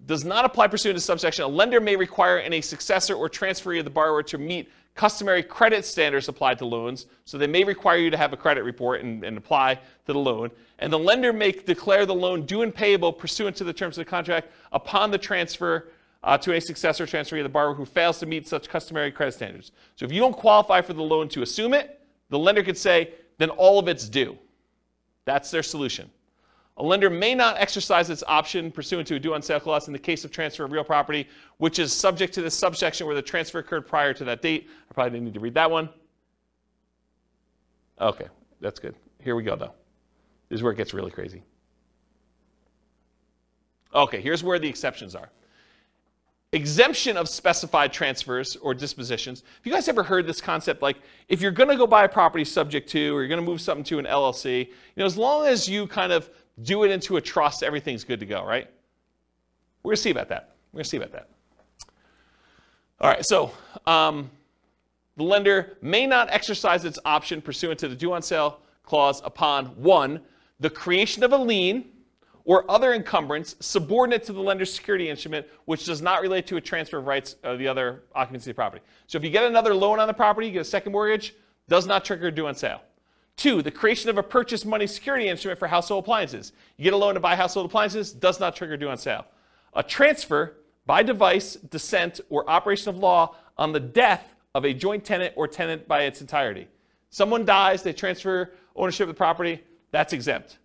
does not apply pursuant to subsection. A lender may require any successor or transferee of the borrower to meet customary credit standards applied to loans. So they may require you to have a credit report and, and apply to the loan. And the lender may declare the loan due and payable pursuant to the terms of the contract upon the transfer uh, to a successor transferee of the borrower who fails to meet such customary credit standards. So if you don't qualify for the loan to assume it, the lender could say, then all of it's due. That's their solution. A lender may not exercise its option pursuant to a due on sale clause in the case of transfer of real property, which is subject to this subsection where the transfer occurred prior to that date. I probably didn't need to read that one. Okay, that's good. Here we go, though. This is where it gets really crazy. Okay, here's where the exceptions are. Exemption of specified transfers or dispositions. Have you guys ever heard this concept? Like, if you're going to go buy a property subject to, or you're going to move something to an LLC, you know, as long as you kind of do it into a trust, everything's good to go, right? We're going to see about that. We're going to see about that. All right, so um, the lender may not exercise its option pursuant to the due on sale clause upon one, the creation of a lien or other encumbrance subordinate to the lender's security instrument, which does not relate to a transfer of rights of the other occupancy of the property. So if you get another loan on the property, you get a second mortgage, does not trigger due on sale. Two, the creation of a purchase money security instrument for household appliances. You get a loan to buy household appliances, does not trigger due on sale. A transfer by devise, descent, or operation of law on the death of a joint tenant or tenant by its entirety. Someone dies, they transfer ownership of the property, that's exempt.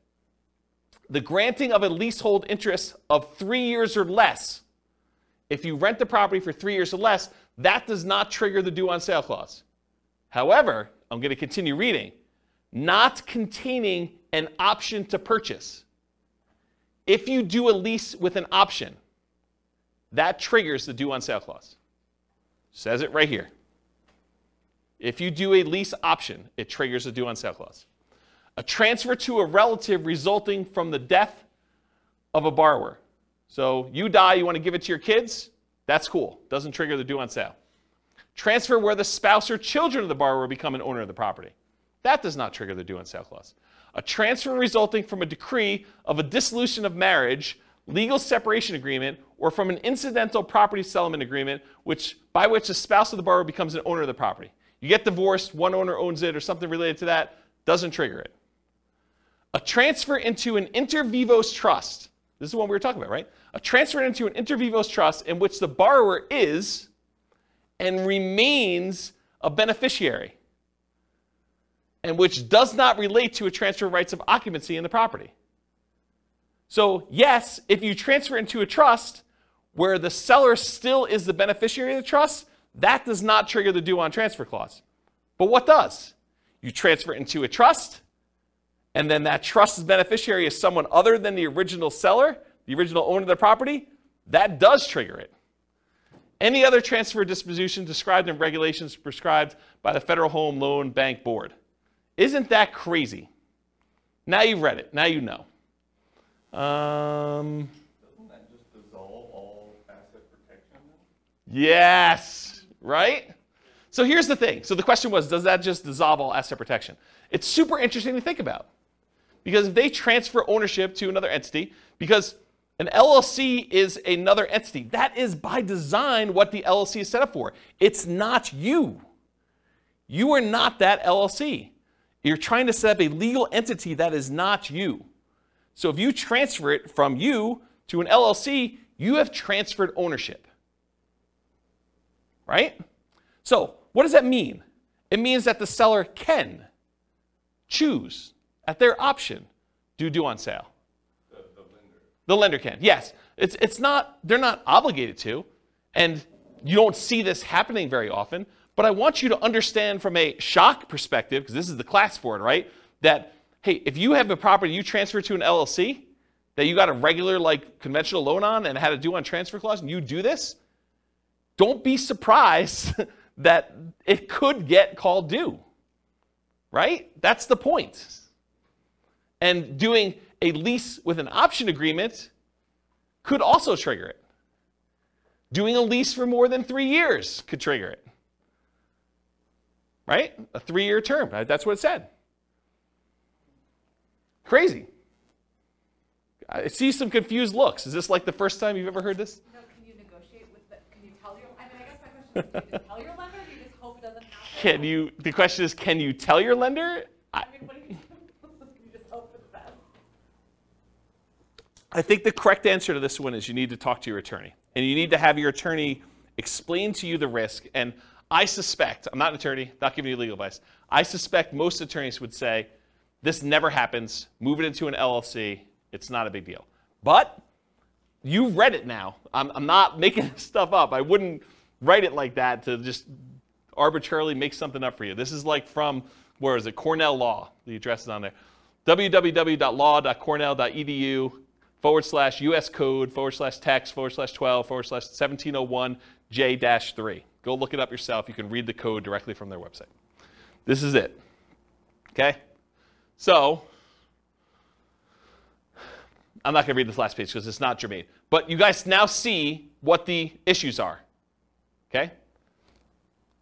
The granting of a leasehold interest of three years or less. If you rent the property for three years or less, that does not trigger the due on sale clause. However, I'm going to continue reading not containing an option to purchase. If you do a lease with an option, that triggers the due on sale clause. Says it right here. If you do a lease option, it triggers the due on sale clause. A transfer to a relative resulting from the death of a borrower. So you die, you want to give it to your kids, that's cool. Doesn't trigger the due on sale. Transfer where the spouse or children of the borrower become an owner of the property. That does not trigger the due on sale clause. A transfer resulting from a decree of a dissolution of marriage, legal separation agreement, or from an incidental property settlement agreement which, by which the spouse of the borrower becomes an owner of the property. You get divorced, one owner owns it, or something related to that, doesn't trigger it. A transfer into an inter vivos trust. This is one we were talking about, right? A transfer into an inter vivos trust in which the borrower is and remains a beneficiary, and which does not relate to a transfer of rights of occupancy in the property. So, yes, if you transfer into a trust where the seller still is the beneficiary of the trust, that does not trigger the due on transfer clause. But what does? You transfer into a trust, and then that trust's beneficiary is someone other than the original seller, the original owner of the property, that does trigger it. Any other transfer disposition described in regulations prescribed by the Federal Home Loan Bank Board. Isn't that crazy? Now you've read it. Now you know. Um, Doesn't that just dissolve all asset protection? Yes, right? So here's the thing. So the question was does that just dissolve all asset protection? It's super interesting to think about. Because if they transfer ownership to another entity, because an LLC is another entity, that is by design what the LLC is set up for. It's not you. You are not that LLC. You're trying to set up a legal entity that is not you. So if you transfer it from you to an LLC, you have transferred ownership. Right? So, what does that mean? It means that the seller can choose at their option do due on sale. The, the lender. The lender can. Yes. It's it's not they're not obligated to and you don't see this happening very often, but I want you to understand from a shock perspective because this is the class for it, right? That hey, if you have a property you transfer to an LLC that you got a regular like conventional loan on and had a due on transfer clause and you do this, don't be surprised [laughs] that it could get called due. Right? That's the point. And doing a lease with an option agreement could also trigger it. Doing a lease for more than three years could trigger it. Right? A three year term. That's what it said. Crazy. I see some confused looks. Is this like the first time you've ever heard this? No, can you negotiate with the, can you tell your, I mean, I guess my question is, can you tell your lender, you just hope it doesn't happen? Can you, the question is, can you tell your lender? I, I mean, what do you, [laughs] you just hope for the best? I think the correct answer to this one is you need to talk to your attorney. And you need to have your attorney explain to you the risk. And I suspect, I'm not an attorney, not giving you legal advice, I suspect most attorneys would say, this never happens, move it into an LLC, it's not a big deal. But you've read it now. I'm, I'm not [laughs] making this stuff up. I wouldn't write it like that to just arbitrarily make something up for you. This is like from, where is it, Cornell Law. The address is on there. www.law.cornell.edu forward slash US code forward slash text forward slash 12 forward slash 1701 J dash 3. Go look it up yourself. You can read the code directly from their website. This is it. Okay? So, I'm not going to read this last page because it's not germane. But you guys now see what the issues are. Okay?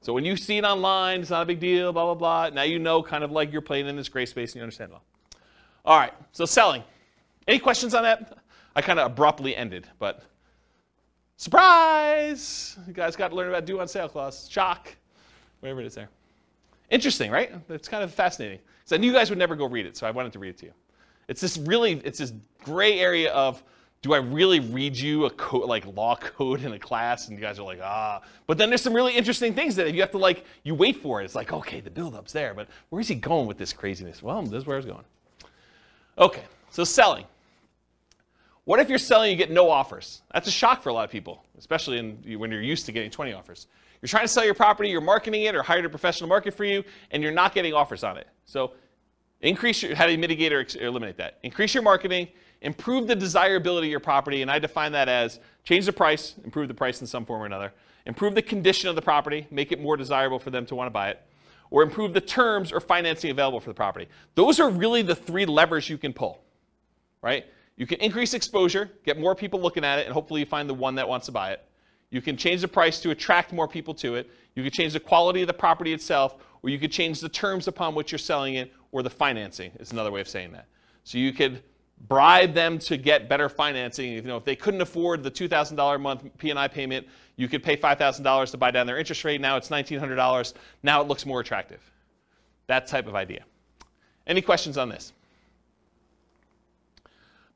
So when you see it online, it's not a big deal, blah, blah, blah. Now you know kind of like you're playing in this gray space and you understand it all. All right, so selling. Any questions on that? I kind of abruptly ended, but surprise! You guys got to learn about due on sale clause. Shock. Whatever it is there. Interesting, right? It's kind of fascinating. Because I knew you guys would never go read it, so I wanted to read it to you. It's this really, it's this gray area of, do I really read you a code, like law code in a class? And you guys are like, ah. But then there's some really interesting things that you have to like, you wait for it. It's like, okay, the build-up's there, but where's he going with this craziness? Well, this is where was going. Okay, so selling. What if you're selling, you get no offers? That's a shock for a lot of people, especially in, when you're used to getting 20 offers. You're trying to sell your property, you're marketing it or hired a professional market for you, and you're not getting offers on it. So Increase your, how do you mitigate or eliminate that? Increase your marketing, improve the desirability of your property, and I define that as change the price, improve the price in some form or another, improve the condition of the property, make it more desirable for them to want to buy it, or improve the terms or financing available for the property. Those are really the three levers you can pull, right? You can increase exposure, get more people looking at it, and hopefully you find the one that wants to buy it. You can change the price to attract more people to it. You can change the quality of the property itself, or you could change the terms upon which you're selling it, or the financing is another way of saying that. So you could bribe them to get better financing. You know, if they couldn't afford the $2,000 a month P&I payment, you could pay $5,000 to buy down their interest rate. Now it's $1,900. Now it looks more attractive. That type of idea. Any questions on this?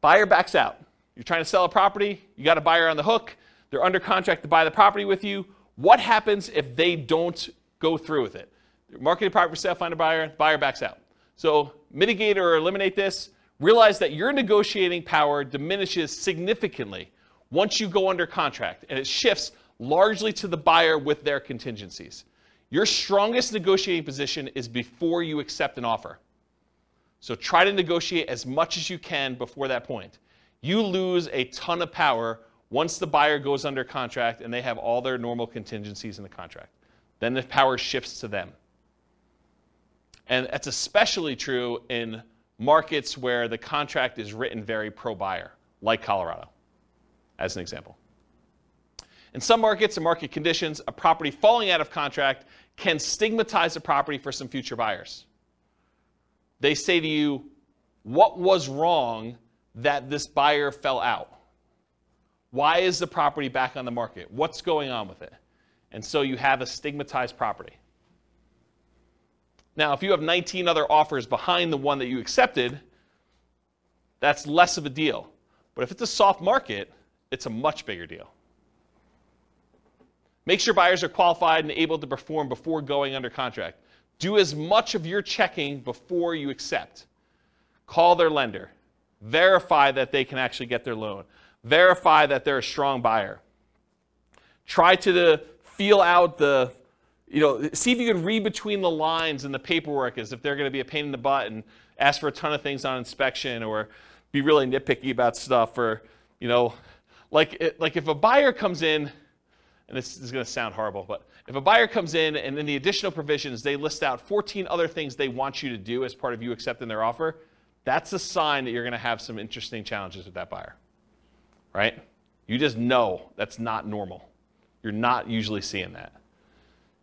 Buyer backs out. You're trying to sell a property, you got a buyer on the hook, they're under contract to buy the property with you. What happens if they don't go through with it? Marketed property for sale, find a buyer, buyer backs out. So mitigate or eliminate this. Realize that your negotiating power diminishes significantly once you go under contract, and it shifts largely to the buyer with their contingencies. Your strongest negotiating position is before you accept an offer. So try to negotiate as much as you can before that point. You lose a ton of power once the buyer goes under contract and they have all their normal contingencies in the contract. Then the power shifts to them. And that's especially true in markets where the contract is written very pro buyer, like Colorado, as an example. In some markets and market conditions, a property falling out of contract can stigmatize a property for some future buyers. They say to you, What was wrong that this buyer fell out? Why is the property back on the market? What's going on with it? And so you have a stigmatized property. Now, if you have 19 other offers behind the one that you accepted, that's less of a deal. But if it's a soft market, it's a much bigger deal. Make sure buyers are qualified and able to perform before going under contract. Do as much of your checking before you accept. Call their lender. Verify that they can actually get their loan. Verify that they're a strong buyer. Try to feel out the you know, see if you can read between the lines in the paperwork as if they're going to be a pain in the butt and ask for a ton of things on inspection or be really nitpicky about stuff or, you know, like, it, like if a buyer comes in, and this is going to sound horrible, but if a buyer comes in and in the additional provisions they list out 14 other things they want you to do as part of you accepting their offer, that's a sign that you're going to have some interesting challenges with that buyer, right? You just know that's not normal. You're not usually seeing that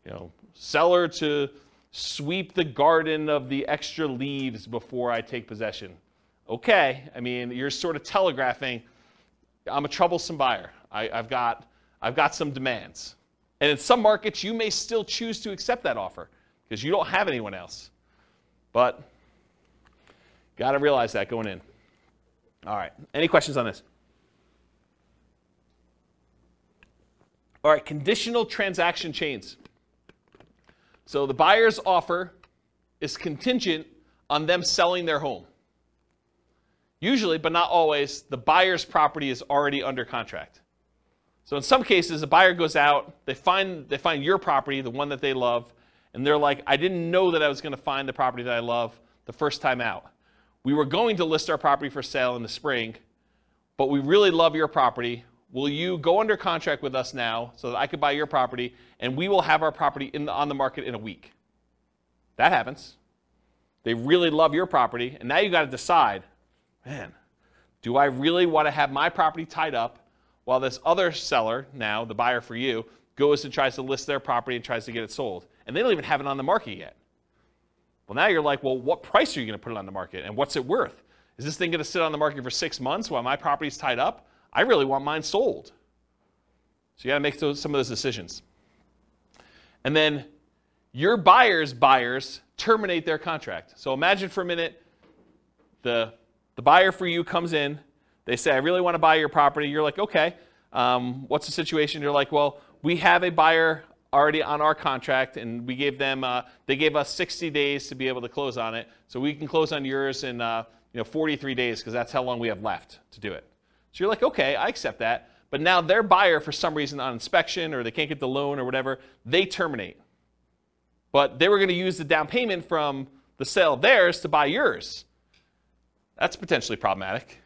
you know, seller to sweep the garden of the extra leaves before I take possession. Okay, I mean, you're sort of telegraphing, I'm a troublesome buyer. I, have got, I've got some demands. And in some markets, you may still choose to accept that offer because you don't have anyone else. But got to realize that going in. All right, any questions on this? All right, conditional transaction chains. So the buyer's offer is contingent on them selling their home. Usually, but not always, the buyer's property is already under contract. So in some cases, a buyer goes out, they find, they find your property, the one that they love, and they're like, I didn't know that I was going to find the property that I love the first time out. We were going to list our property for sale in the spring, but we really love your property. Will you go under contract with us now so that I could buy your property and we will have our property the, on the market in a week? That happens. They really love your property, and now you got to decide man, do I really want to have my property tied up while this other seller, now the buyer for you, goes and tries to list their property and tries to get it sold? And they don't even have it on the market yet. Well, now you're like, well, what price are you going to put it on the market and what's it worth? Is this thing going to sit on the market for six months while my property's tied up? I really want mine sold. So you got to make those, some of those decisions. And then your buyer's buyers terminate their contract. So imagine for a minute the, the buyer for you comes in. They say, I really want to buy your property. You're like, okay, um, what's the situation? You're like, well, we have a buyer already on our contract, and we gave them, uh, they gave us 60 days to be able to close on it. So we can close on yours in uh, you know, 43 days because that's how long we have left to do it. So you're like, okay, I accept that. But now their buyer, for some reason, on inspection or they can't get the loan or whatever, they terminate. But they were going to use the down payment from the sale of theirs to buy yours. That's potentially problematic.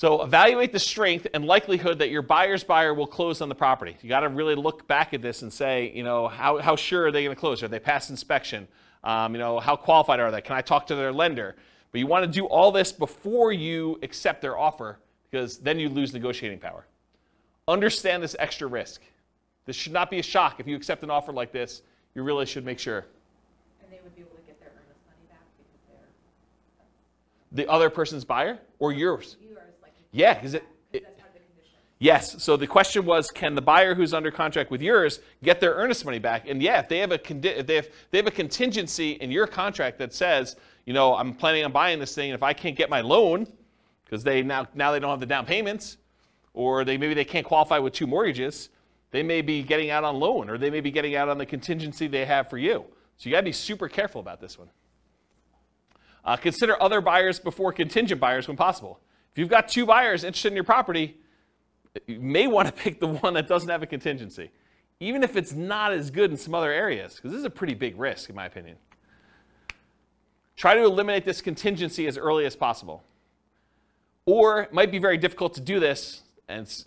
So evaluate the strength and likelihood that your buyer's buyer will close on the property. You got to really look back at this and say, you know, how, how sure are they going to close? Are they past inspection? Um, you know, how qualified are they? Can I talk to their lender? But you want to do all this before you accept their offer because then you lose negotiating power. Understand this extra risk. This should not be a shock. If you accept an offer like this, you really should make sure. And they would be able to get their earnest money back because they're, The other person's buyer or yours? yours, like. Yeah, because it, it, That's part of the condition. Yes. So the question was, can the buyer who's under contract with yours get their earnest money back? And yeah, if they have a condi- if they have they have a contingency in your contract that says, you know, I'm planning on buying this thing, and if I can't get my loan, because they now now they don't have the down payments, or they maybe they can't qualify with two mortgages, they may be getting out on loan, or they may be getting out on the contingency they have for you. So you got to be super careful about this one. Uh, consider other buyers before contingent buyers when possible. If you've got two buyers interested in your property, you may want to [laughs] pick the one that doesn't have a contingency, even if it's not as good in some other areas, because this is a pretty big risk, in my opinion. Try to eliminate this contingency as early as possible. Or it might be very difficult to do this, and it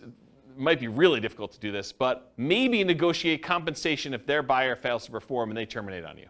might be really difficult to do this, but maybe negotiate compensation if their buyer fails to perform and they terminate on you.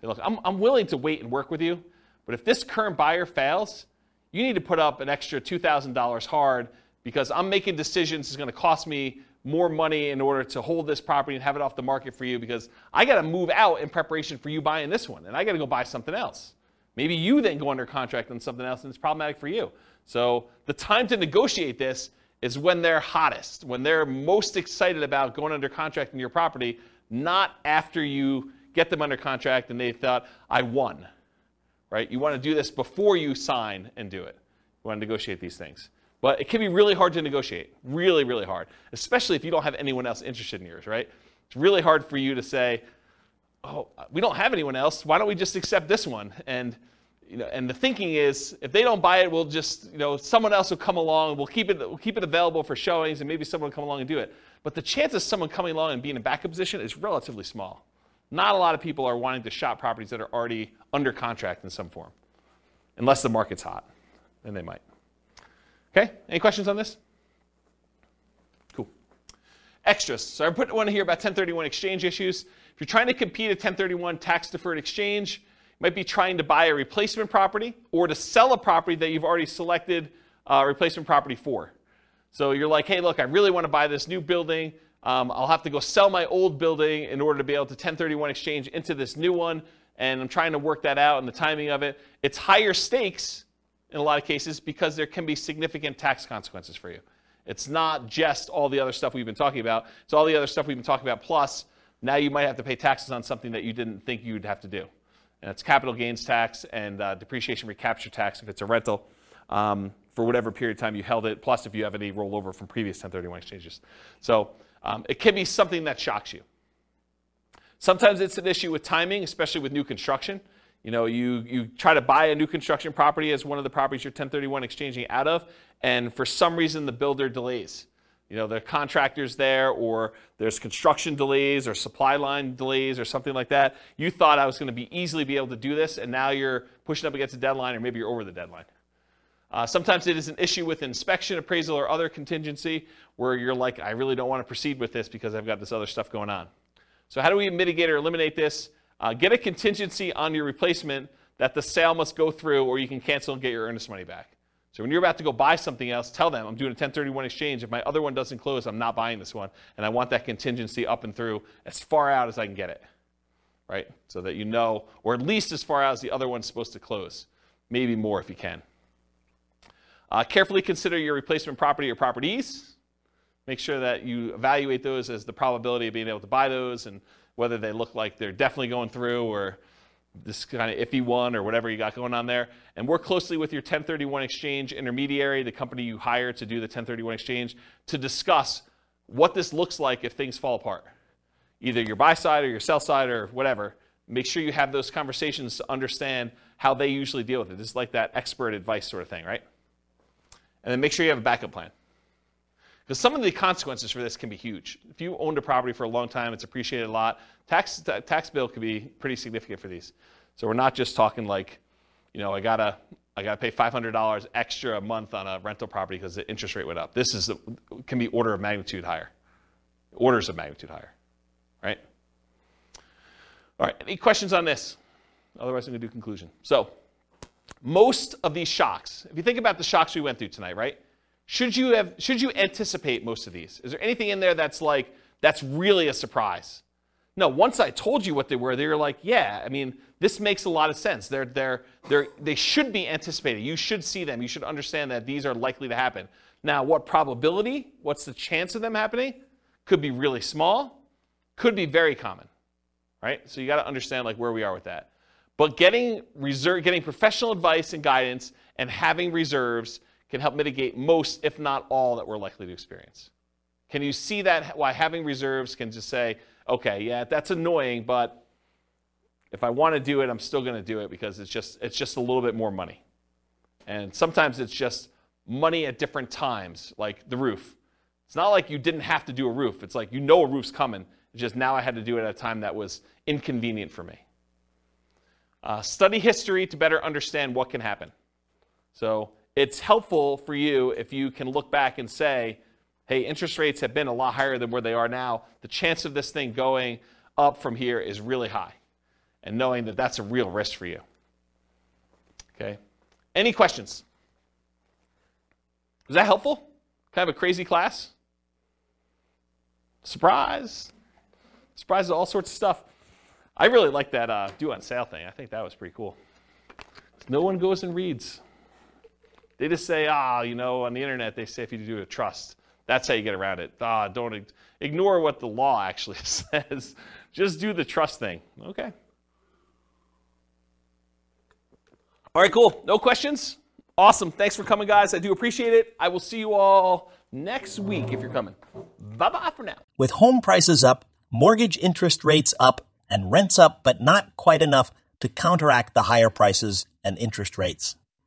Say, look, I'm, I'm willing to wait and work with you, but if this current buyer fails, you need to put up an extra $2,000 hard because I'm making decisions it's going to cost me more money in order to hold this property and have it off the market for you because I got to move out in preparation for you buying this one and I got to go buy something else. Maybe you then go under contract on something else and it's problematic for you. So the time to negotiate this is when they're hottest, when they're most excited about going under contract in your property, not after you get them under contract and they thought, I won right? You want to do this before you sign and do it. You want to negotiate these things. But it can be really hard to negotiate, really, really hard, especially if you don't have anyone else interested in yours, right? It's really hard for you to say, oh, we don't have anyone else. Why don't we just accept this one? And you know, and the thinking is, if they don't buy it, we'll just, you know, someone else will come along. We'll keep it, we'll keep it available for showings, and maybe someone will come along and do it. But the chance of someone coming along and being in a backup position is relatively small. Not a lot of people are wanting to shop properties that are already under contract in some form, unless the market's hot, then they might. Okay, any questions on this? Cool. Extras. So I put one here about 1031 exchange issues. If you're trying to compete a 1031 tax deferred exchange, you might be trying to buy a replacement property or to sell a property that you've already selected a replacement property for. So you're like, hey, look, I really want to buy this new building. Um, I'll have to go sell my old building in order to be able to 1031 exchange into this new one. And I'm trying to work that out and the timing of it. It's higher stakes in a lot of cases because there can be significant tax consequences for you. It's not just all the other stuff we've been talking about, it's all the other stuff we've been talking about. Plus, now you might have to pay taxes on something that you didn't think you'd have to do. And it's capital gains tax and uh, depreciation recapture tax if it's a rental um, for whatever period of time you held it, plus if you have any rollover from previous 1031 exchanges. So um, it can be something that shocks you. Sometimes it's an issue with timing, especially with new construction. You know, you, you try to buy a new construction property as one of the properties you're 1031 exchanging out of, and for some reason the builder delays. You know, the contractor's there, or there's construction delays, or supply line delays, or something like that. You thought I was going to be easily be able to do this, and now you're pushing up against a deadline, or maybe you're over the deadline. Uh, sometimes it is an issue with inspection, appraisal, or other contingency where you're like, I really don't want to proceed with this because I've got this other stuff going on. So, how do we mitigate or eliminate this? Uh, get a contingency on your replacement that the sale must go through, or you can cancel and get your earnest money back. So, when you're about to go buy something else, tell them, I'm doing a 1031 exchange. If my other one doesn't close, I'm not buying this one. And I want that contingency up and through as far out as I can get it, right? So that you know, or at least as far out as the other one's supposed to close. Maybe more if you can. Uh, carefully consider your replacement property or properties. Make sure that you evaluate those as the probability of being able to buy those and whether they look like they're definitely going through or this kind of iffy one or whatever you got going on there. And work closely with your 1031 exchange intermediary, the company you hire to do the 1031 exchange, to discuss what this looks like if things fall apart. Either your buy side or your sell side or whatever. Make sure you have those conversations to understand how they usually deal with it. Is like that expert advice sort of thing, right? And then make sure you have a backup plan. Because some of the consequences for this can be huge. If you owned a property for a long time, it's appreciated a lot. Tax ta- tax bill could be pretty significant for these. So we're not just talking like, you know, I gotta I gotta pay $500 extra a month on a rental property because the interest rate went up. This is can be order of magnitude higher, orders of magnitude higher, right? All right. Any questions on this? Otherwise, I'm gonna do conclusion. So most of these shocks, if you think about the shocks we went through tonight, right? Should you have should you anticipate most of these? Is there anything in there that's like that's really a surprise? No, once I told you what they were, they were like, yeah, I mean, this makes a lot of sense. They're they're they're they should be anticipated. You should see them. You should understand that these are likely to happen. Now, what probability? What's the chance of them happening? Could be really small, could be very common. Right? So you got to understand like where we are with that. But getting reserve, getting professional advice and guidance and having reserves can help mitigate most, if not all, that we're likely to experience. Can you see that why having reserves can just say, okay, yeah, that's annoying, but if I want to do it, I'm still going to do it because it's just it's just a little bit more money. And sometimes it's just money at different times, like the roof. It's not like you didn't have to do a roof. It's like you know a roof's coming. It's just now I had to do it at a time that was inconvenient for me. Uh, study history to better understand what can happen. So it's helpful for you if you can look back and say, hey, interest rates have been a lot higher than where they are now. The chance of this thing going up from here is really high. And knowing that that's a real risk for you. Okay? Any questions? Was that helpful? Kind of a crazy class? Surprise! Surprise all sorts of stuff. I really like that uh, due on sale thing. I think that was pretty cool. No one goes and reads. They just say, ah, you know, on the internet, they say if you do a trust, that's how you get around it. Ah, don't ignore what the law [laughs] actually says. Just do the trust thing. Okay. All right, cool. No questions? Awesome. Thanks for coming, guys. I do appreciate it. I will see you all next week if you're coming. Bye bye for now. With home prices up, mortgage interest rates up, and rents up, but not quite enough to counteract the higher prices and interest rates.